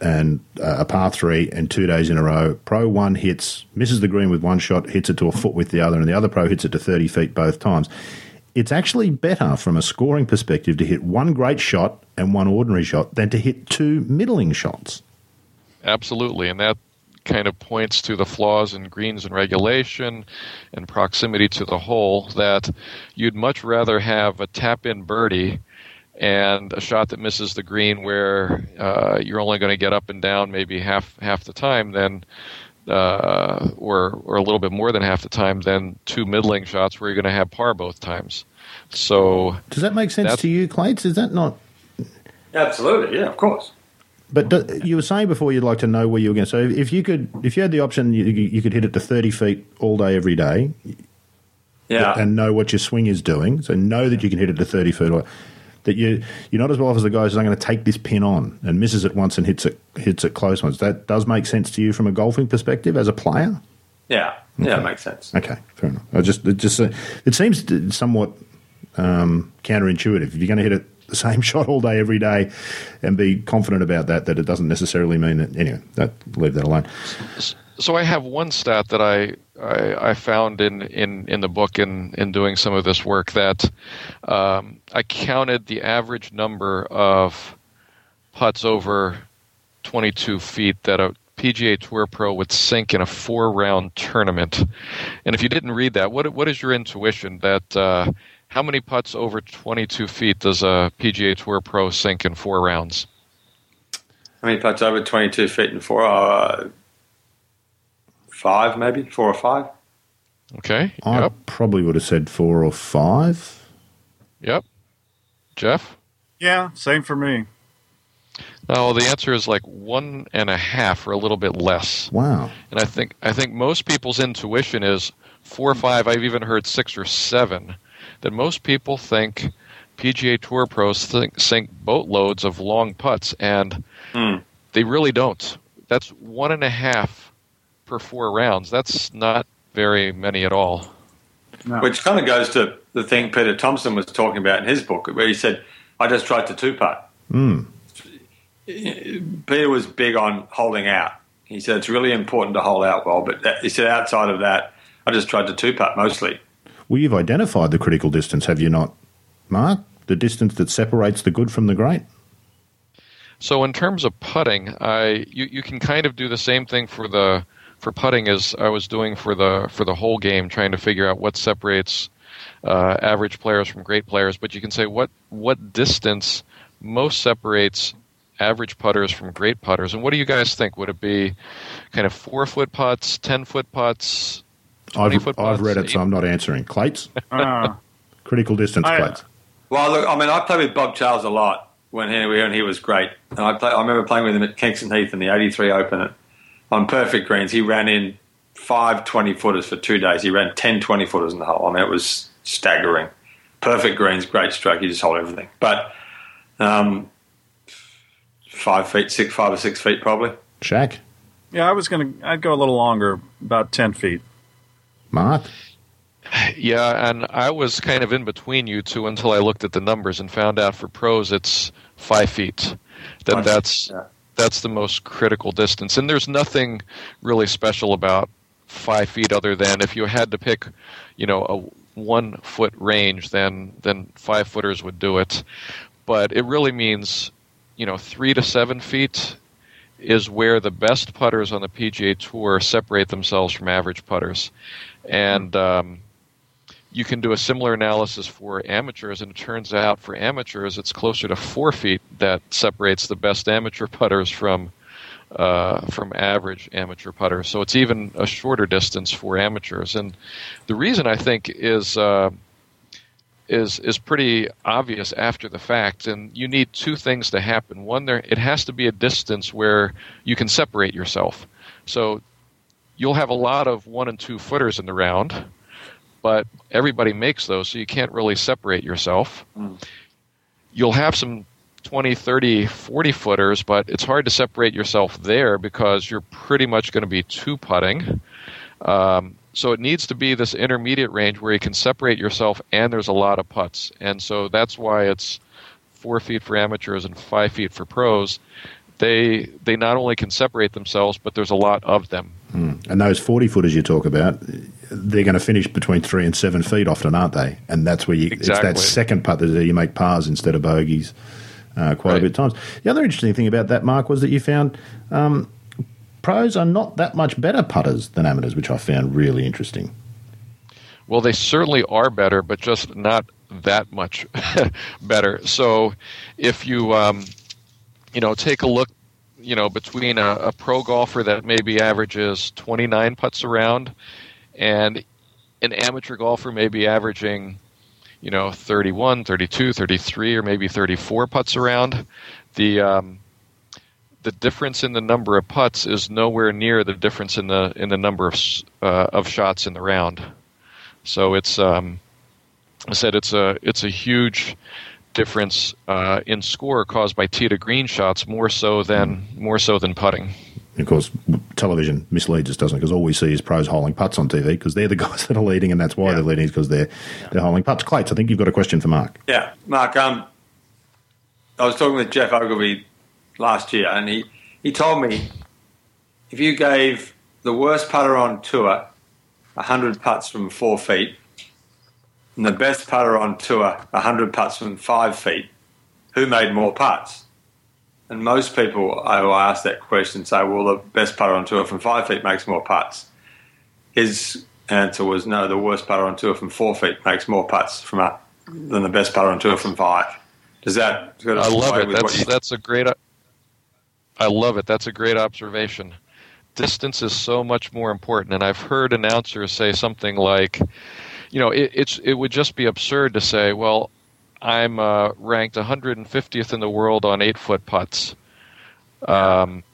and uh, a par three and two days in a row, pro one hits, misses the green with one shot, hits it to a foot with the other, and the other pro hits it to 30 feet both times. It's actually better from a scoring perspective to hit one great shot and one ordinary shot than to hit two middling shots. Absolutely. And that kind of points to the flaws in greens and regulation and proximity to the hole that you'd much rather have a tap in birdie and a shot that misses the green where uh, you're only going to get up and down maybe half half the time than uh, or or a little bit more than half the time than two middling shots where you're going to have par both times. So does that make sense to you, Clates? Is that not? Absolutely, yeah, of course. But do, you were saying before you'd like to know where you were going. So if you could, if you had the option, you, you could hit it to thirty feet all day, every day. Yeah. And know what your swing is doing. So know that you can hit it to thirty feet. That you you're not as well off as the guys who's going to take this pin on and misses it once and hits it hits it close once. That does make sense to you from a golfing perspective as a player. Yeah. Okay. Yeah, it makes sense. Okay, fair enough. I just it just uh, it seems somewhat um, counterintuitive. If you're going to hit it the same shot all day, every day, and be confident about that. That it doesn't necessarily mean that. Anyway, that leave that alone. So I have one stat that I I, I found in, in, in the book in, in doing some of this work that um, I counted the average number of putts over 22 feet that a PGA Tour pro would sink in a four round tournament. And if you didn't read that, what what is your intuition that uh, how many putts over 22 feet does a PGA Tour pro sink in four rounds? How many putts over 22 feet in four? Uh, five, maybe four or five. Okay. I yep. probably would have said four or five. Yep. Geoff. Yeah, same for me. No, the answer is like one and a half or a little bit less. Wow. And I think I think most people's intuition is four or five. I've even heard six or seven that most people think PGA Tour pros think, sink boatloads of long putts, and mm. they really don't. That's one and a half per four rounds. That's not very many at all. No. Which kind of goes to the thing Peter Thomson was talking about in his book, where he said, "I just tried to two putt." Mm. Peter was big on holding out. He said it's really important to hold out well, but that, he said outside of that, I just tried to two putt mostly. Well, you've identified the critical distance, have you not, Mark? The distance that separates the good from the great. So in terms of putting, I you, you can kind of do the same thing for the for putting as I was doing for the for the whole game, trying to figure out what separates uh, average players from great players. But you can say what what distance most separates average putters from great putters. And what do you guys think? Would it be kind of four foot putts, ten foot putts, I've, I've read it, so I'm not answering. Clates, Uh, critical distance I- Clates. Well, look, I mean, I played with Bob Charles a lot when he, when he was great. And I, play, I remember playing with him at Kingston Heath in the 83 Open at, on perfect greens. He ran in five 20 footers for two days. He ran 10 20 footers in the hole. I mean, it was staggering. Perfect greens, great stroke. You just hold everything. But um, five feet, six, five or six feet probably. Shaq, yeah, I was gonna. I'd go a little longer, about ten feet. Mark. Yeah, and I was kind of in between you two until I looked at the numbers and found out for pros it's five feet. That Five that's yeah. that's the most critical distance, and there's nothing really special about five feet other than if you had to pick, you know, a one foot range, then then five footers would do it. But it really means, you know, three to seven feet is where the best putters on the PGA Tour separate themselves from average putters, and um, you can do a similar analysis for amateurs, and it turns out for amateurs, it's closer to four feet that separates the best amateur putters from uh, from average amateur putters. So it's even a shorter distance for amateurs, and the reason I think is. Uh, is is pretty obvious after the fact, and you need two things to happen. One, there it has to be a distance where you can separate yourself. So you'll have a lot of one and two footers in the round, but everybody makes those, so you can't really separate yourself. You'll have some 20, 30, 40 footers, but it's hard to separate yourself there because you're pretty much going to be two putting. Um, so it needs to be this intermediate range where you can separate yourself and there's a lot of putts. And so that's why it's four feet for amateurs and five feet for pros. They they not only can separate themselves, but there's a lot of them. And those 40 footers you talk about, they're going to finish between three and seven feet often, aren't they? And that's where you, it's that second putt that you make pars instead of bogeys uh, quite a bit of times. The other interesting thing about that, Mark, was that you found um, pros are not that much better putters than amateurs, which I found really interesting. Well, they certainly are better, but just not that much better. So, if you um, you know take a look, you know between a, a pro golfer that maybe averages 29 putts around, and an amateur golfer maybe averaging, you know, 31, 32, 33, or maybe 34 putts around, the um, the difference in the number of putts is nowhere near the difference in the in the number of uh, of shots in the round. So it's um, I said it's a it's a huge difference uh, in score caused by tee to green shots more so than more so than putting. Of course, television misleads us, doesn't it? Because all we see is pros holding putts on TV because they're the guys that are leading, and that's why Yeah. they're leading, because they're, they're holding putts. Clates, I think you've got a question for Mark. Yeah, Mark. Um, I was talking with Geoff Ogilvy last year, and he, he told me if you gave the worst putter on tour hundred putts from four feet, and the best putter on tour hundred putts from five feet, who made more putts? And most people I will ask that question say, "Well, the best putter on tour from five feet makes more putts." His answer was, "No, the worst putter on tour from four feet makes more putts from a, than the best putter on tour from five. Does that? sort of I love it. That's you- that's a great. I love it. That's a great observation. Distance is so much more important, and I've heard announcers say something like, you know, it, it's it would just be absurd to say, well, I'm uh, ranked 150th in the world on eight foot putts. Um,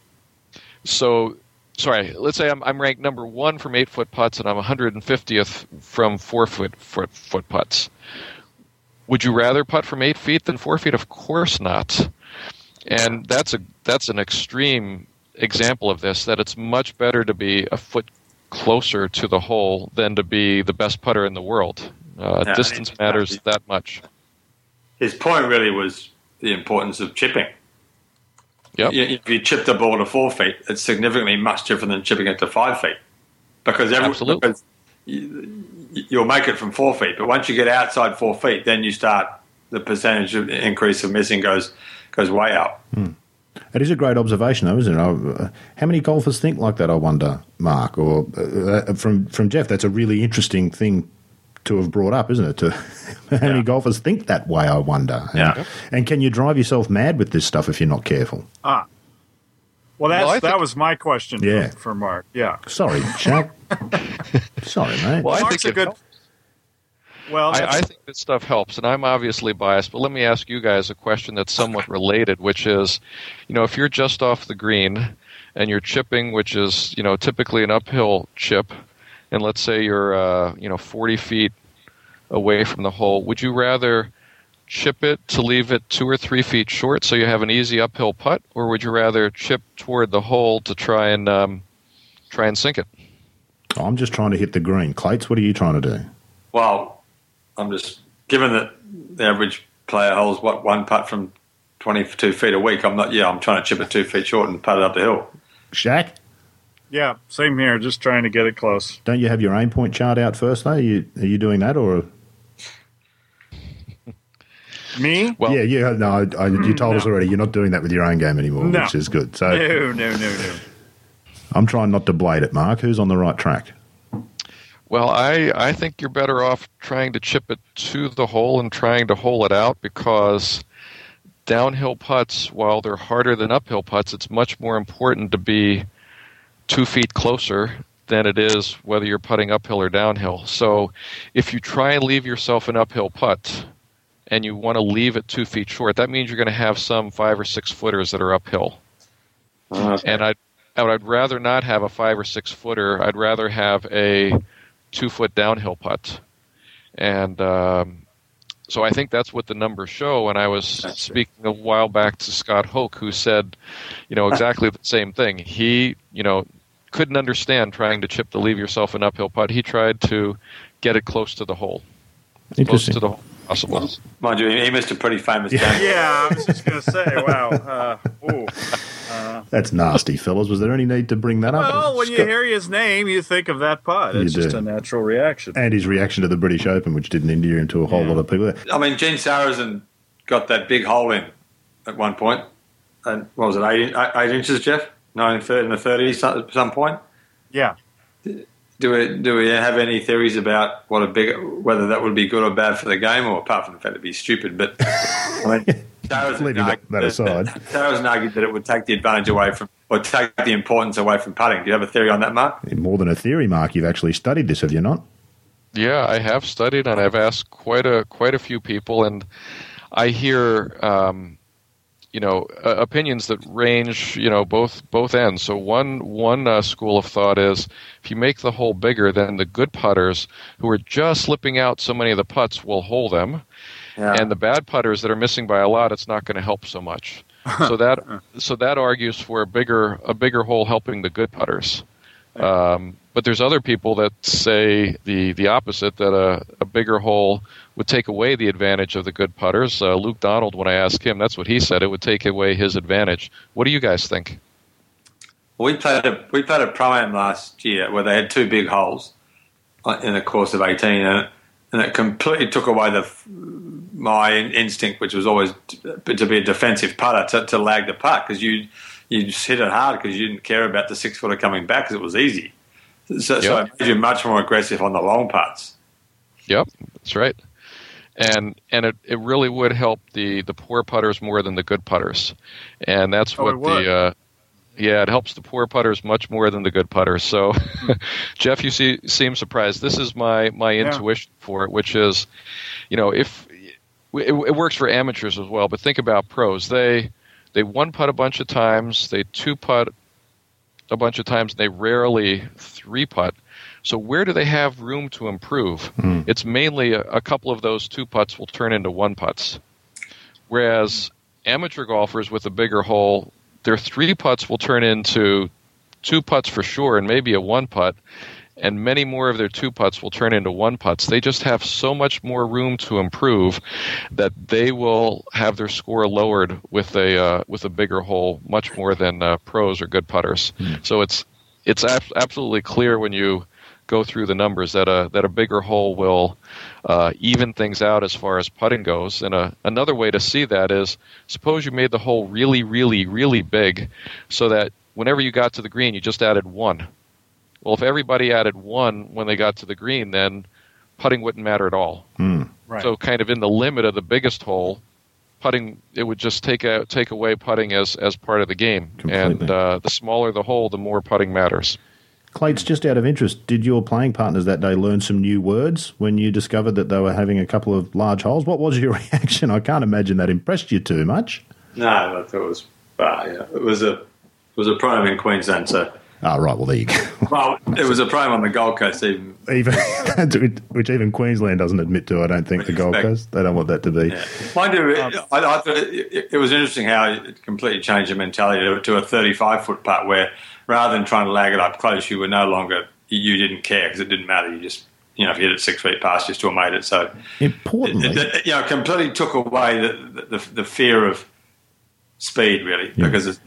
so, sorry, let's say I'm, I'm ranked number one from eight foot putts, and I'm 150th from four foot foot, foot putts. Would you rather putt from eight feet than four feet? Of course not. And that's a that's an extreme example of this. That it's much better to be a foot closer to the hole than to be the best putter in the world. Uh, Yeah, distance and- matters that much. his point really was the importance of chipping. Yep. if you chip the ball to four feet, it's significantly much different than chipping it to five feet because every, Absolutely. because you, you'll make it from four feet, but once you get outside four feet, then you start the percentage of increase of missing goes goes way up. It is a great observation, though, isn't it? Uh, How many golfers think like that? I wonder, Mark, or uh, from from Geoff. That's a really interesting thing to have brought up, isn't it? To how many golfers think that way? I wonder. And, Yeah. And can you drive yourself mad with this stuff if you're not careful? Ah. Well, that's, Well, I that was my question Yeah. for, for Mark. Yeah. Sorry, Shaq. Sorry, mate. Well, I Mark's think a it good. Well, I, I think this stuff helps, and I'm obviously biased, but let me ask you guys a question that's somewhat related, which is, you know, if you're just off the green and you're chipping, which is, you know, typically an uphill chip, and let's say you're, uh, you know, 40 feet away from the hole, would you rather chip it to leave it two or three feet short so you have an easy uphill putt, or would you rather chip toward the hole to try and um, try and sink it? I'm just trying to hit the green. Clates, what are you trying to do? Well, I'm just given that the average player holds what one putt from 22 feet a week. I'm not. Yeah, I'm trying to chip it two feet short and putt it up the hill. Shaq, yeah, same here. Just trying to get it close. don't you have your aim point chart out first, though? Are you, are you doing that, or Me? Well, yeah, yeah? No, I, I, you told us already. You're not doing that with your own game anymore, No. which is good. So No, no, no, no. I'm trying not to blade it, Mark. Who's on the right track? Well, I, I think you're better off trying to chip it to the hole and trying to hole it out because downhill putts, while they're harder than uphill putts, it's much more important to be two feet closer than it is whether you're putting uphill or downhill. So if you try and leave yourself an uphill putt and you want to leave it two feet short, that means you're going to have some five or six footers that are uphill uh-huh. and I'd I would- I'd rather not have a five or six footer. I'd rather have a two foot downhill putt, and um, so I think that's what the numbers show. And I was Gotcha. speaking a while back to Scott Hoch, who said, you know, exactly the same thing. He, you know, couldn't understand trying to chip to leave yourself an uphill putt. He tried to get it close to the hole, close to the hole as possible. Mind you, he missed a pretty famous game. Yeah, I was just going to say, wow. Uh, ooh. That's nasty, fellas. Was there any need to bring that up? Well, when you hear his name, you think of that putt. You It's just do. a natural reaction. and his reaction to the British Open, which didn't endear him to a whole Yeah. lot of people. There. I mean, Gene Sarazen got that big hole in at one point, and what was it, eight, eight, eight inches, Geoff? No, in, thir- in the thirties at some point. Yeah. Do we do we have any theories about what a big whether that would be good or bad for the game, or apart from the fact it'd be stupid? But I mean, Sarazen Leaving that- argued that aside. Sarazen argued that it would take the advantage away from or take the importance away from putting. Do you have a theory on that, Mark? More than a theory, Mark. You've actually studied this, have you not? Yeah, I have studied and I've asked quite a quite a few people, and I hear um, you know uh, opinions that range you know both both ends. So one one uh, school of thought is if you make the hole bigger, then the good putters who are just slipping out so many of the putts will hole them, Yeah. and the bad putters that are missing by a lot, it's not going to help so much. so that so that argues for a bigger a bigger hole helping the good putters. Um, but there's other people that say the, the opposite that a, a bigger hole would take away the advantage of the good putters. Uh, Luke Donald, when I asked him, that's what he said. It would take away his advantage. What do you guys think? We played a we played a pro am last year where they had two big holes uh, in the course of eighteen, and it, and it completely took away the my instinct, which was always to, to be a defensive putter, to, to lag the putt because you you just hit it hard because you didn't care about the six footer coming back because it was easy. So, so Yeah. it made you much more aggressive on the long putts. Yep, that's right. And and it, it really would help the, the poor putters more than the good putters, and that's Oh, what the uh, yeah it helps the poor putters much more than the good putters. So, Geoff, you see, seem surprised. This is my my Yeah. intuition for it, which is, you know, if it, it works for amateurs as well, but think about pros. They they one putt a bunch of times, they two putt a bunch of times, and they rarely three putt. So where do they have room to improve? Hmm. It's mainly a, a couple of those two putts will turn into one putts. Whereas amateur golfers with a bigger hole, their three putts will turn into two putts for sure, and maybe a one putt. And many more of their two putts will turn into one putts. They just have so much more room to improve that they will have their score lowered with a uh, with a bigger hole much more than uh, pros or good putters. Mm. So it's it's ab- absolutely clear when you go through the numbers that a that a bigger hole will uh, even things out as far as putting goes. And a, uh, another way to see that is suppose you made the hole really, really, really big, so that whenever you got to the green, you just added one. Well, if everybody added one when they got to the green, then putting wouldn't matter at all. Mm. Right. So, kind of in the limit of the biggest hole, putting it would just take a, take away putting as as part of the game. Completely. And uh, the smaller the hole, the more putting matters. Clates, just out of interest, did your playing partners that day learn some new words when you discovered that they were having a couple of large holes? What was your reaction? I can't imagine that impressed you too much. No, I thought it was, uh, yeah, it was a it was a pro am in Queensland, so Oh, right. Well, there you go. well, it was a pro am on the Gold Coast, even. even which even Queensland doesn't admit to. I don't think the Gold Coast. They don't want that to be. Yeah. Mind you, um, I, I, thought it, it, was interesting how it completely changed the mentality to, to a 35 foot putt, where rather than trying to lag it up close, you were no longer you didn't care because it didn't matter. You just you know if you hit it six feet past, you still made it. So importantly, it, it, you know, completely took away the, the, the fear of speed really yeah. because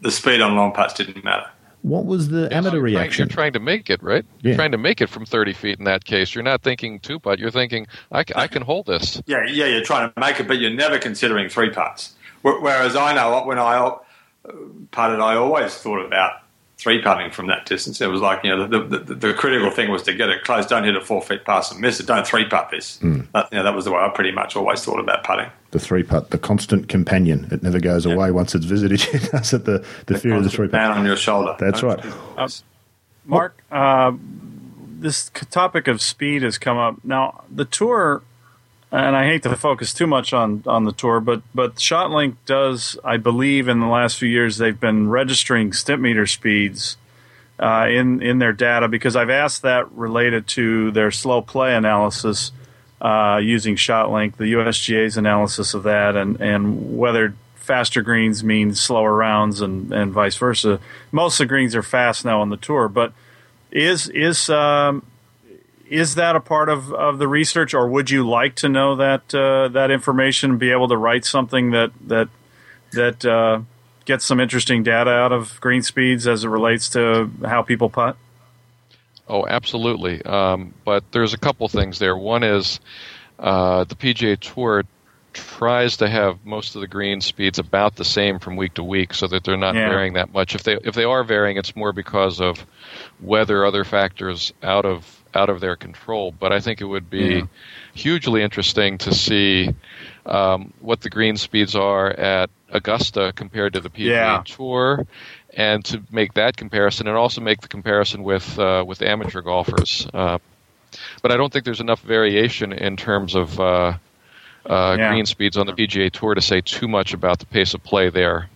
the speed on long putts didn't matter. What was the yes, amateur you're reaction? Trying, you're trying to make it, right? Yeah. You're trying to make it from 30 feet in that case. You're not thinking two putt. You're thinking, I, I can hold this. Yeah, yeah, you're trying to make it, but you're never considering three putts. Whereas I know when I uh, putted, I always thought about three putting from that distance. It was like, you know, the, the, the, critical thing was to get it close. Don't hit it four feet past and miss it. Don't three putt this. Mm. That, you know, that was the way I pretty much always thought about putting. The three putt, the constant companion. It never goes yeah. away once it's visited you, does it? The, the, the fear of the three putt. on your shoulder. That's Don't right. Uh, Mark, uh, this topic of speed has come up. Now, the tour and I hate to focus too much on, on the tour, but but ShotLink does, I believe, in the last few years they've been registering Stimpmeter speeds uh, in in their data because I've asked that related to their slow play analysis uh, using ShotLink, the USGA's analysis of that, and and whether faster greens mean slower rounds and and vice versa. Most of the greens are fast now on the tour, but is is um, is that a part of, of the research, or would you like to know that uh, that information, be able to write something that that that uh, gets some interesting data out of green speeds as it relates to how people putt? Oh, absolutely. Um, but there's a couple things there. One is uh, the PGA Tour tries to have most of the green speeds about the same from week to week, so that they're not yeah. varying that much. If they if they are varying, it's more because of weather, other factors out of out of their control. But I think it would be yeah. hugely interesting to see um, what the green speeds are at Augusta compared to the PGA yeah. Tour, and to make that comparison, and also make the comparison with uh, with amateur golfers. Uh, but I don't think there's enough variation in terms of uh, uh yeah. green speeds on the PGA Tour to say too much about the pace of play there.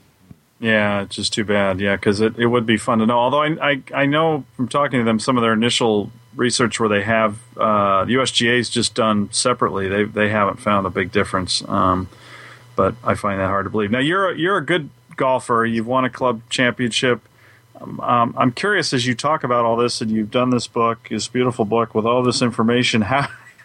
Yeah, it's just too bad. Yeah, because it, it would be fun to know. Although I, I, I know from talking to them some of their initial research where they have uh, the USGA is just done separately. They they haven't found a big difference, um, but I find that hard to believe. Now you're a, you're a good golfer. You've won a club championship. Um, um, I'm curious as you talk about all this, and you've done this book, this beautiful book with all this information.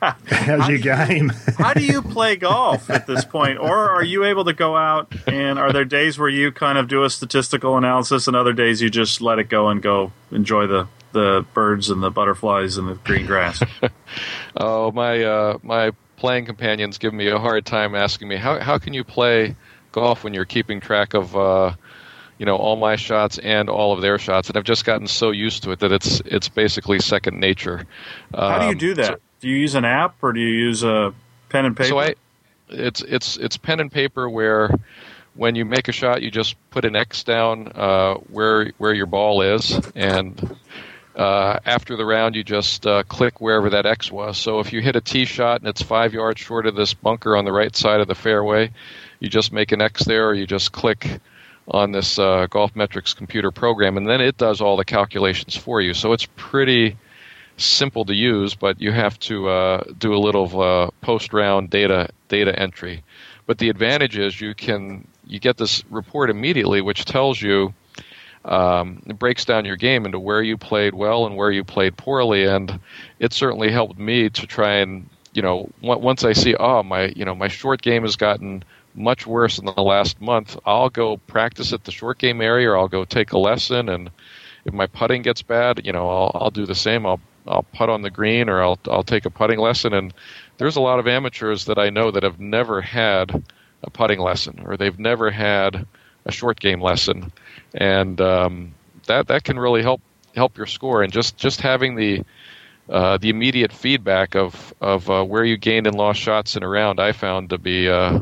How how's your game? how do you play golf at this point, or are you able to go out and are there days where you kind of do a statistical analysis, and other days you just let it go and go enjoy the the birds and the butterflies and the green grass? oh, my uh, my playing companions give me a hard time asking me how how can you play golf when you're keeping track of uh, you know all my shots and all of their shots, and I've just gotten so used to it that it's it's basically second nature. How do you um, do that? So, do you use an app or do you use a pen and paper? So I, it's it's it's pen and paper where when you make a shot, you just put an X down uh, where where your ball is, and uh, after the round, you just uh, click wherever that X was. So if you hit a tee shot and it's five yards short of this bunker on the right side of the fairway, you just make an X there, or you just click on this uh, GolfMetrics computer program, and then it does all the calculations for you. So it's pretty simple to use, but you have to uh, do a little uh, post round data data entry. But the advantage is you can you get this report immediately, which tells you um, it breaks down your game into where you played well and where you played poorly, and it certainly helped me to try and you know once I see oh my you know my short game has gotten much worse in the last month, I'll go practice at the short game area, or I'll go take a lesson, and if my putting gets bad, you know I'll I'll do the same. I'll I'll putt on the green, or I'll I'll take a putting lesson, and there's a lot of amateurs that I know that have never had a putting lesson, or they've never had a short game lesson, and um, that that can really help help your score. And just just having the uh, the immediate feedback of of uh, where you gained and lost shots in a round, I found to be uh,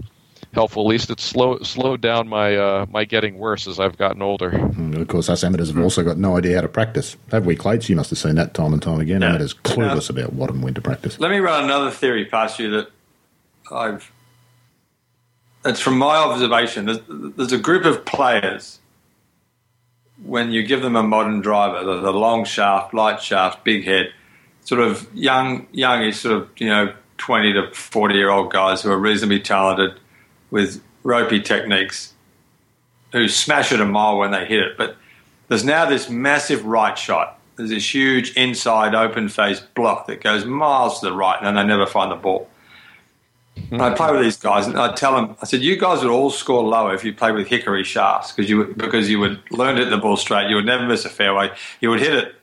helpful. At least it slow slowed down my uh, my getting worse as I've gotten older. Mm, of course, us amateurs have also got no idea how to practice. Have we, Clates? You must have seen that time and time again. Yeah. Amateurs clueless about what and when to practice. Let me run another theory past you that I've. It's from my observation. There's, there's a group of players when you give them a modern driver, the, the long shaft, light shaft, big head, sort of young, youngish, sort of you know, twenty to forty year old guys who are reasonably talented with ropey techniques, who smash it a mile when they hit it. But there's now this massive right shot. There's this huge inside open face block that goes miles to the right, and they never find the ball. And I play with these guys, and I tell them, I said, "You guys would all score lower if you played with hickory shafts because you because you would learn to hit the ball straight. You would never miss a fairway. You would hit it.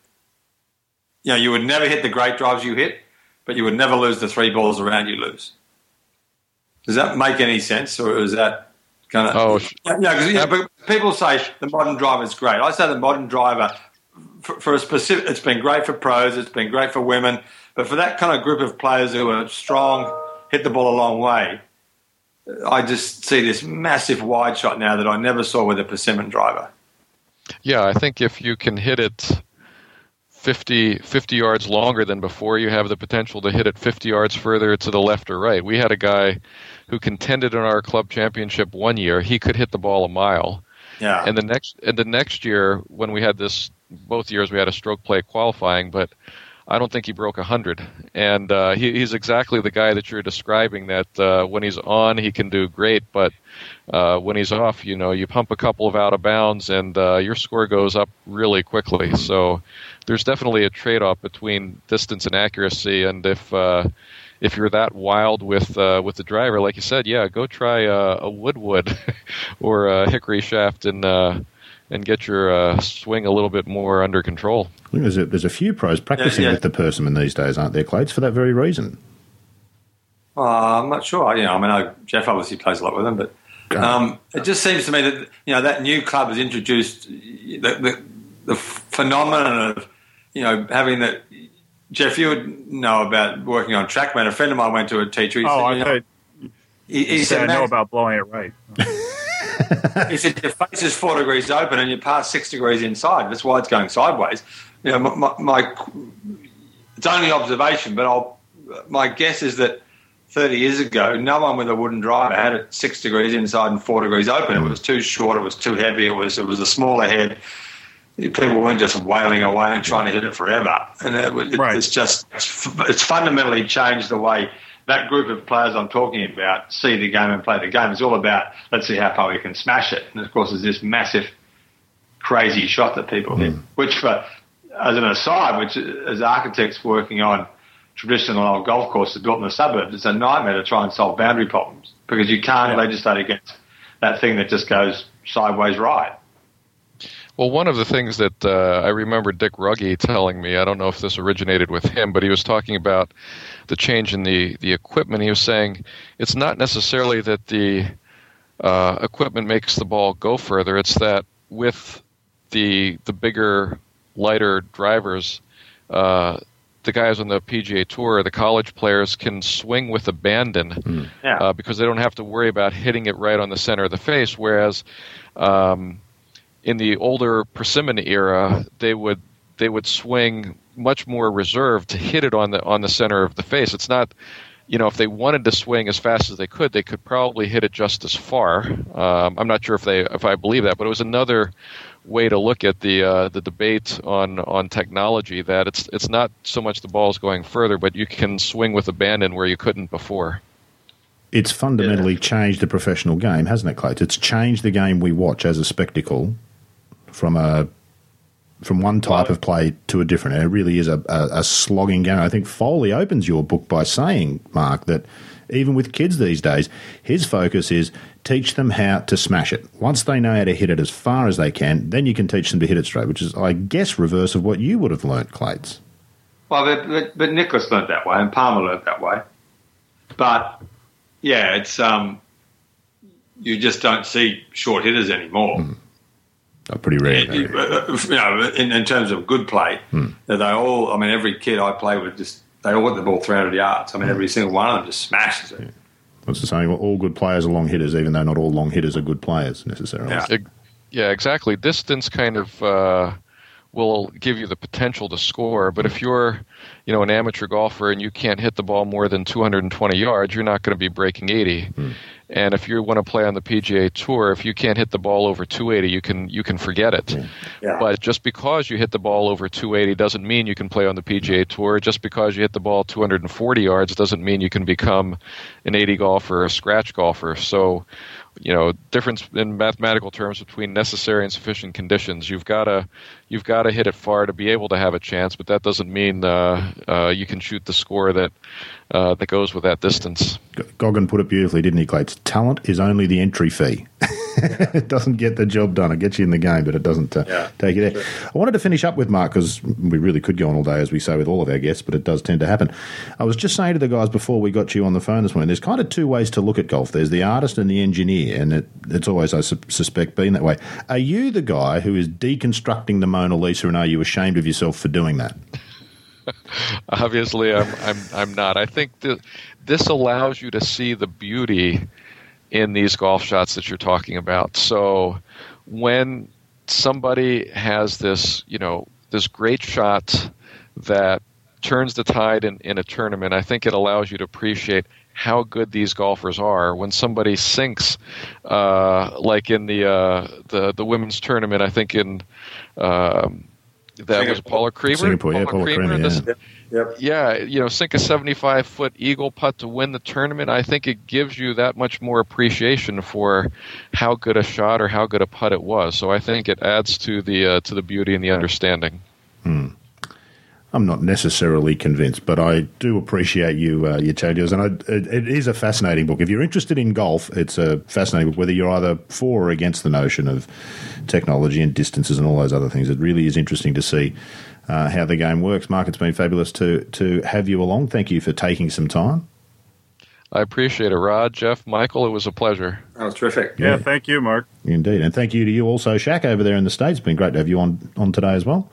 You know, you would never hit the great drives you hit, but you would never lose the three balls around you lose. Does that make any sense, or is that kind of? Oh, yeah, because people say the modern driver is great. I say the modern driver for, for a specific. It's been great for pros. It's been great for women, but for that kind of group of players who are strong hit the ball a long way. I just see this massive wide shot now that I never saw with a persimmon driver. Yeah, I think if you can hit it 50, 50 yards longer than before, you have the potential to hit it 50 yards further to the left or right. We had a guy who contended in our club championship one year. He could hit the ball a mile. Yeah. And the next and the next year when we had this both years we had a stroke play qualifying, but I don't think he broke 100. And uh, he, he's exactly the guy that you're describing that uh, when he's on, he can do great, but uh, when he's off, you know, you pump a couple of out of bounds and uh, your score goes up really quickly. So there's definitely a trade off between distance and accuracy. And if uh, if you're that wild with uh, with the driver, like you said, yeah, go try a woodwood or a hickory shaft and and get your uh, swing a little bit more under control. There's a, there's a few pros practicing yeah, yeah. with the Persimmon these days, aren't there, Clates, for that very reason? Uh, I'm not sure. You know, I mean, I, Geoff obviously plays a lot with them, but um, it just seems to me that you know that new club has introduced the, the, the phenomenon of you know having the Geoff, you would know about working on TrackMan. A friend of mine went to a teacher. He oh, said, I heard. He, he said, "I know about blowing it right." he said your face is four degrees open and you're past six degrees inside. That's why it's going sideways. You know, my, my it's only observation, but I'll, my guess is that 30 years ago, no one with a wooden driver had it six degrees inside and four degrees open. It was too short. It was too heavy. It was it was a smaller head. People weren't just wailing away and trying to hit it forever. And it, it, right. it's just it's fundamentally changed the way that group of players I'm talking about see the game and play the game. It's all about let's see how far we can smash it. And of course, there's this massive, crazy shot that people mm. hit, which for as an aside, which as architects working on traditional old golf courses built in the suburbs, it's a nightmare to try and solve boundary problems because you can't yeah. legislate against that thing that just goes sideways right. Well, one of the things that uh, I remember Dick Rugge telling me, I don't know if this originated with him, but he was talking about the change in the, the equipment. He was saying it's not necessarily that the uh, equipment makes the ball go further, it's that with the, the bigger, lighter drivers, uh, the guys on the PGA Tour, the college players, can swing with abandon mm. yeah. uh, because they don't have to worry about hitting it right on the center of the face. Whereas um, in the older persimmon era, they would they would swing much more reserved to hit it on the on the center of the face. It's not, you know, if they wanted to swing as fast as they could, they could probably hit it just as far. Um, I'm not sure if they if I believe that, but it was another way to look at the uh, the debate on on technology that it's it's not so much the ball's going further, but you can swing with abandon where you couldn't before. It's fundamentally yeah. changed the professional game, hasn't it, Clay? It's changed the game we watch as a spectacle from a from one type of play to a different. It really is a, a, a slogging game. I think Foley opens your book by saying, Mark, that even with kids these days, his focus is teach them how to smash it. Once they know how to hit it as far as they can, then you can teach them to hit it straight, which is, I guess, reverse of what you would have learnt, Clates. Well, but, but, but Nicklaus learnt that way, and Palmer learnt that way. But yeah, it's um, you just don't see short hitters anymore. Mm. Oh, pretty rare. You, you know, in, in, terms of good play, mm. they all. I mean, every kid I play with just they all get the ball 300 yards. I mean, every single one of them just smashes it. Yeah. What's the saying? Well, all good players are long hitters, even though not all long hitters are good players necessarily. Yeah, yeah exactly. Distance kind of uh, will give you the potential to score, but if you're, you know, an amateur golfer and you can't hit the ball more than 220 yards, you're not going to be breaking 80. Mm. And if you want to play on the PGA Tour, if you can't hit the ball over 280, you can you can forget it. Yeah. But just because you hit the ball over 280 doesn't mean you can play on the PGA Tour. Just because you hit the ball 240 yards doesn't mean you can become an 80 golfer or a scratch golfer. So, you know, difference in mathematical terms between necessary and sufficient conditions. You've got to you've got to hit it far to be able to have a chance, but that doesn't mean uh, uh, you can shoot the score that uh, that goes with that distance. Goggin put it beautifully, didn't he, Clates? Talent is only the entry fee. it doesn't get the job done. It gets you in the game, but it doesn't uh, yeah, take you there. sure. I wanted to finish up with Mark because we really could go on all day, as we say with all of our guests, but it does tend to happen. I was just saying to the guys before we got you on the phone this morning, there's kind of two ways to look at golf. There's the artist and the engineer, and it, it's always, I su- suspect, been that way. Are you the guy who is deconstructing the Mona Lisa, and are you ashamed of yourself for doing that? Obviously, I'm, I'm, I'm not. I think that this allows you to see the beauty in these golf shots that you're talking about. So when somebody has this, you know, this great shot that turns the tide in, in a tournament, I think it allows you to appreciate how good these golfers are. When somebody sinks, uh, like in the uh, the the women's tournament, I think in um, that Singapore. was Paula Creamer. Singapore, yeah, Paula Creamer, this- yeah. Yep. yeah, you know, sink a 75 foot eagle putt to win the tournament. I think it gives you that much more appreciation for how good a shot or how good a putt it was. So I think it adds to the uh, to the beauty and the understanding. I'm not necessarily convinced, but I do appreciate you, uh, your changes, and I, it, it is a fascinating book. If you're interested in golf, it's a fascinating book. Whether you're either for or against the notion of technology and distances and all those other things, it really is interesting to see uh, how the game works. Mark, it's been fabulous to to have you along. Thank you for taking some time. I appreciate it, Rod, Geoff, Michael. It was a pleasure. That was terrific. Yeah, Yeah. thank you, Mark. Indeed, and thank you to you also, Shaq, over there in the states. It's been great to have you on on today as well.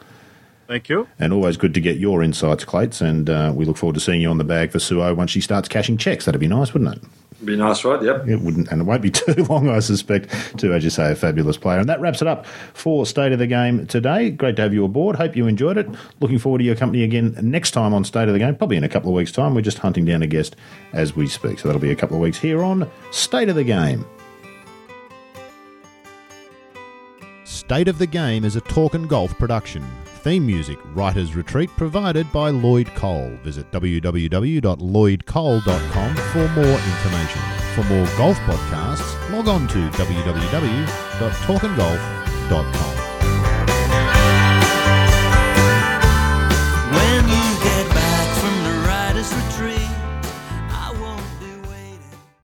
Thank you. And always good to get your insights, Clates. And uh, we look forward to seeing you on the bag for Suo once she starts cashing checks. That'd be nice, wouldn't it? Be nice, right? Yep. It wouldn't, and it won't be too long, I suspect, to, as you say, a fabulous player. And that wraps it up for State of the Game today. Great to have you aboard. Hope you enjoyed it. Looking forward to your company again next time on State of the Game, probably in a couple of weeks' time. We're just hunting down a guest as we speak. So that'll be a couple of weeks here on State of the Game. State of the Game is a talk and golf production. Theme music, Writer's Retreat, provided by Lloyd Cole. Visit www.lloydcole.com for more information. For more golf podcasts, log on to www.talkandgolf.com.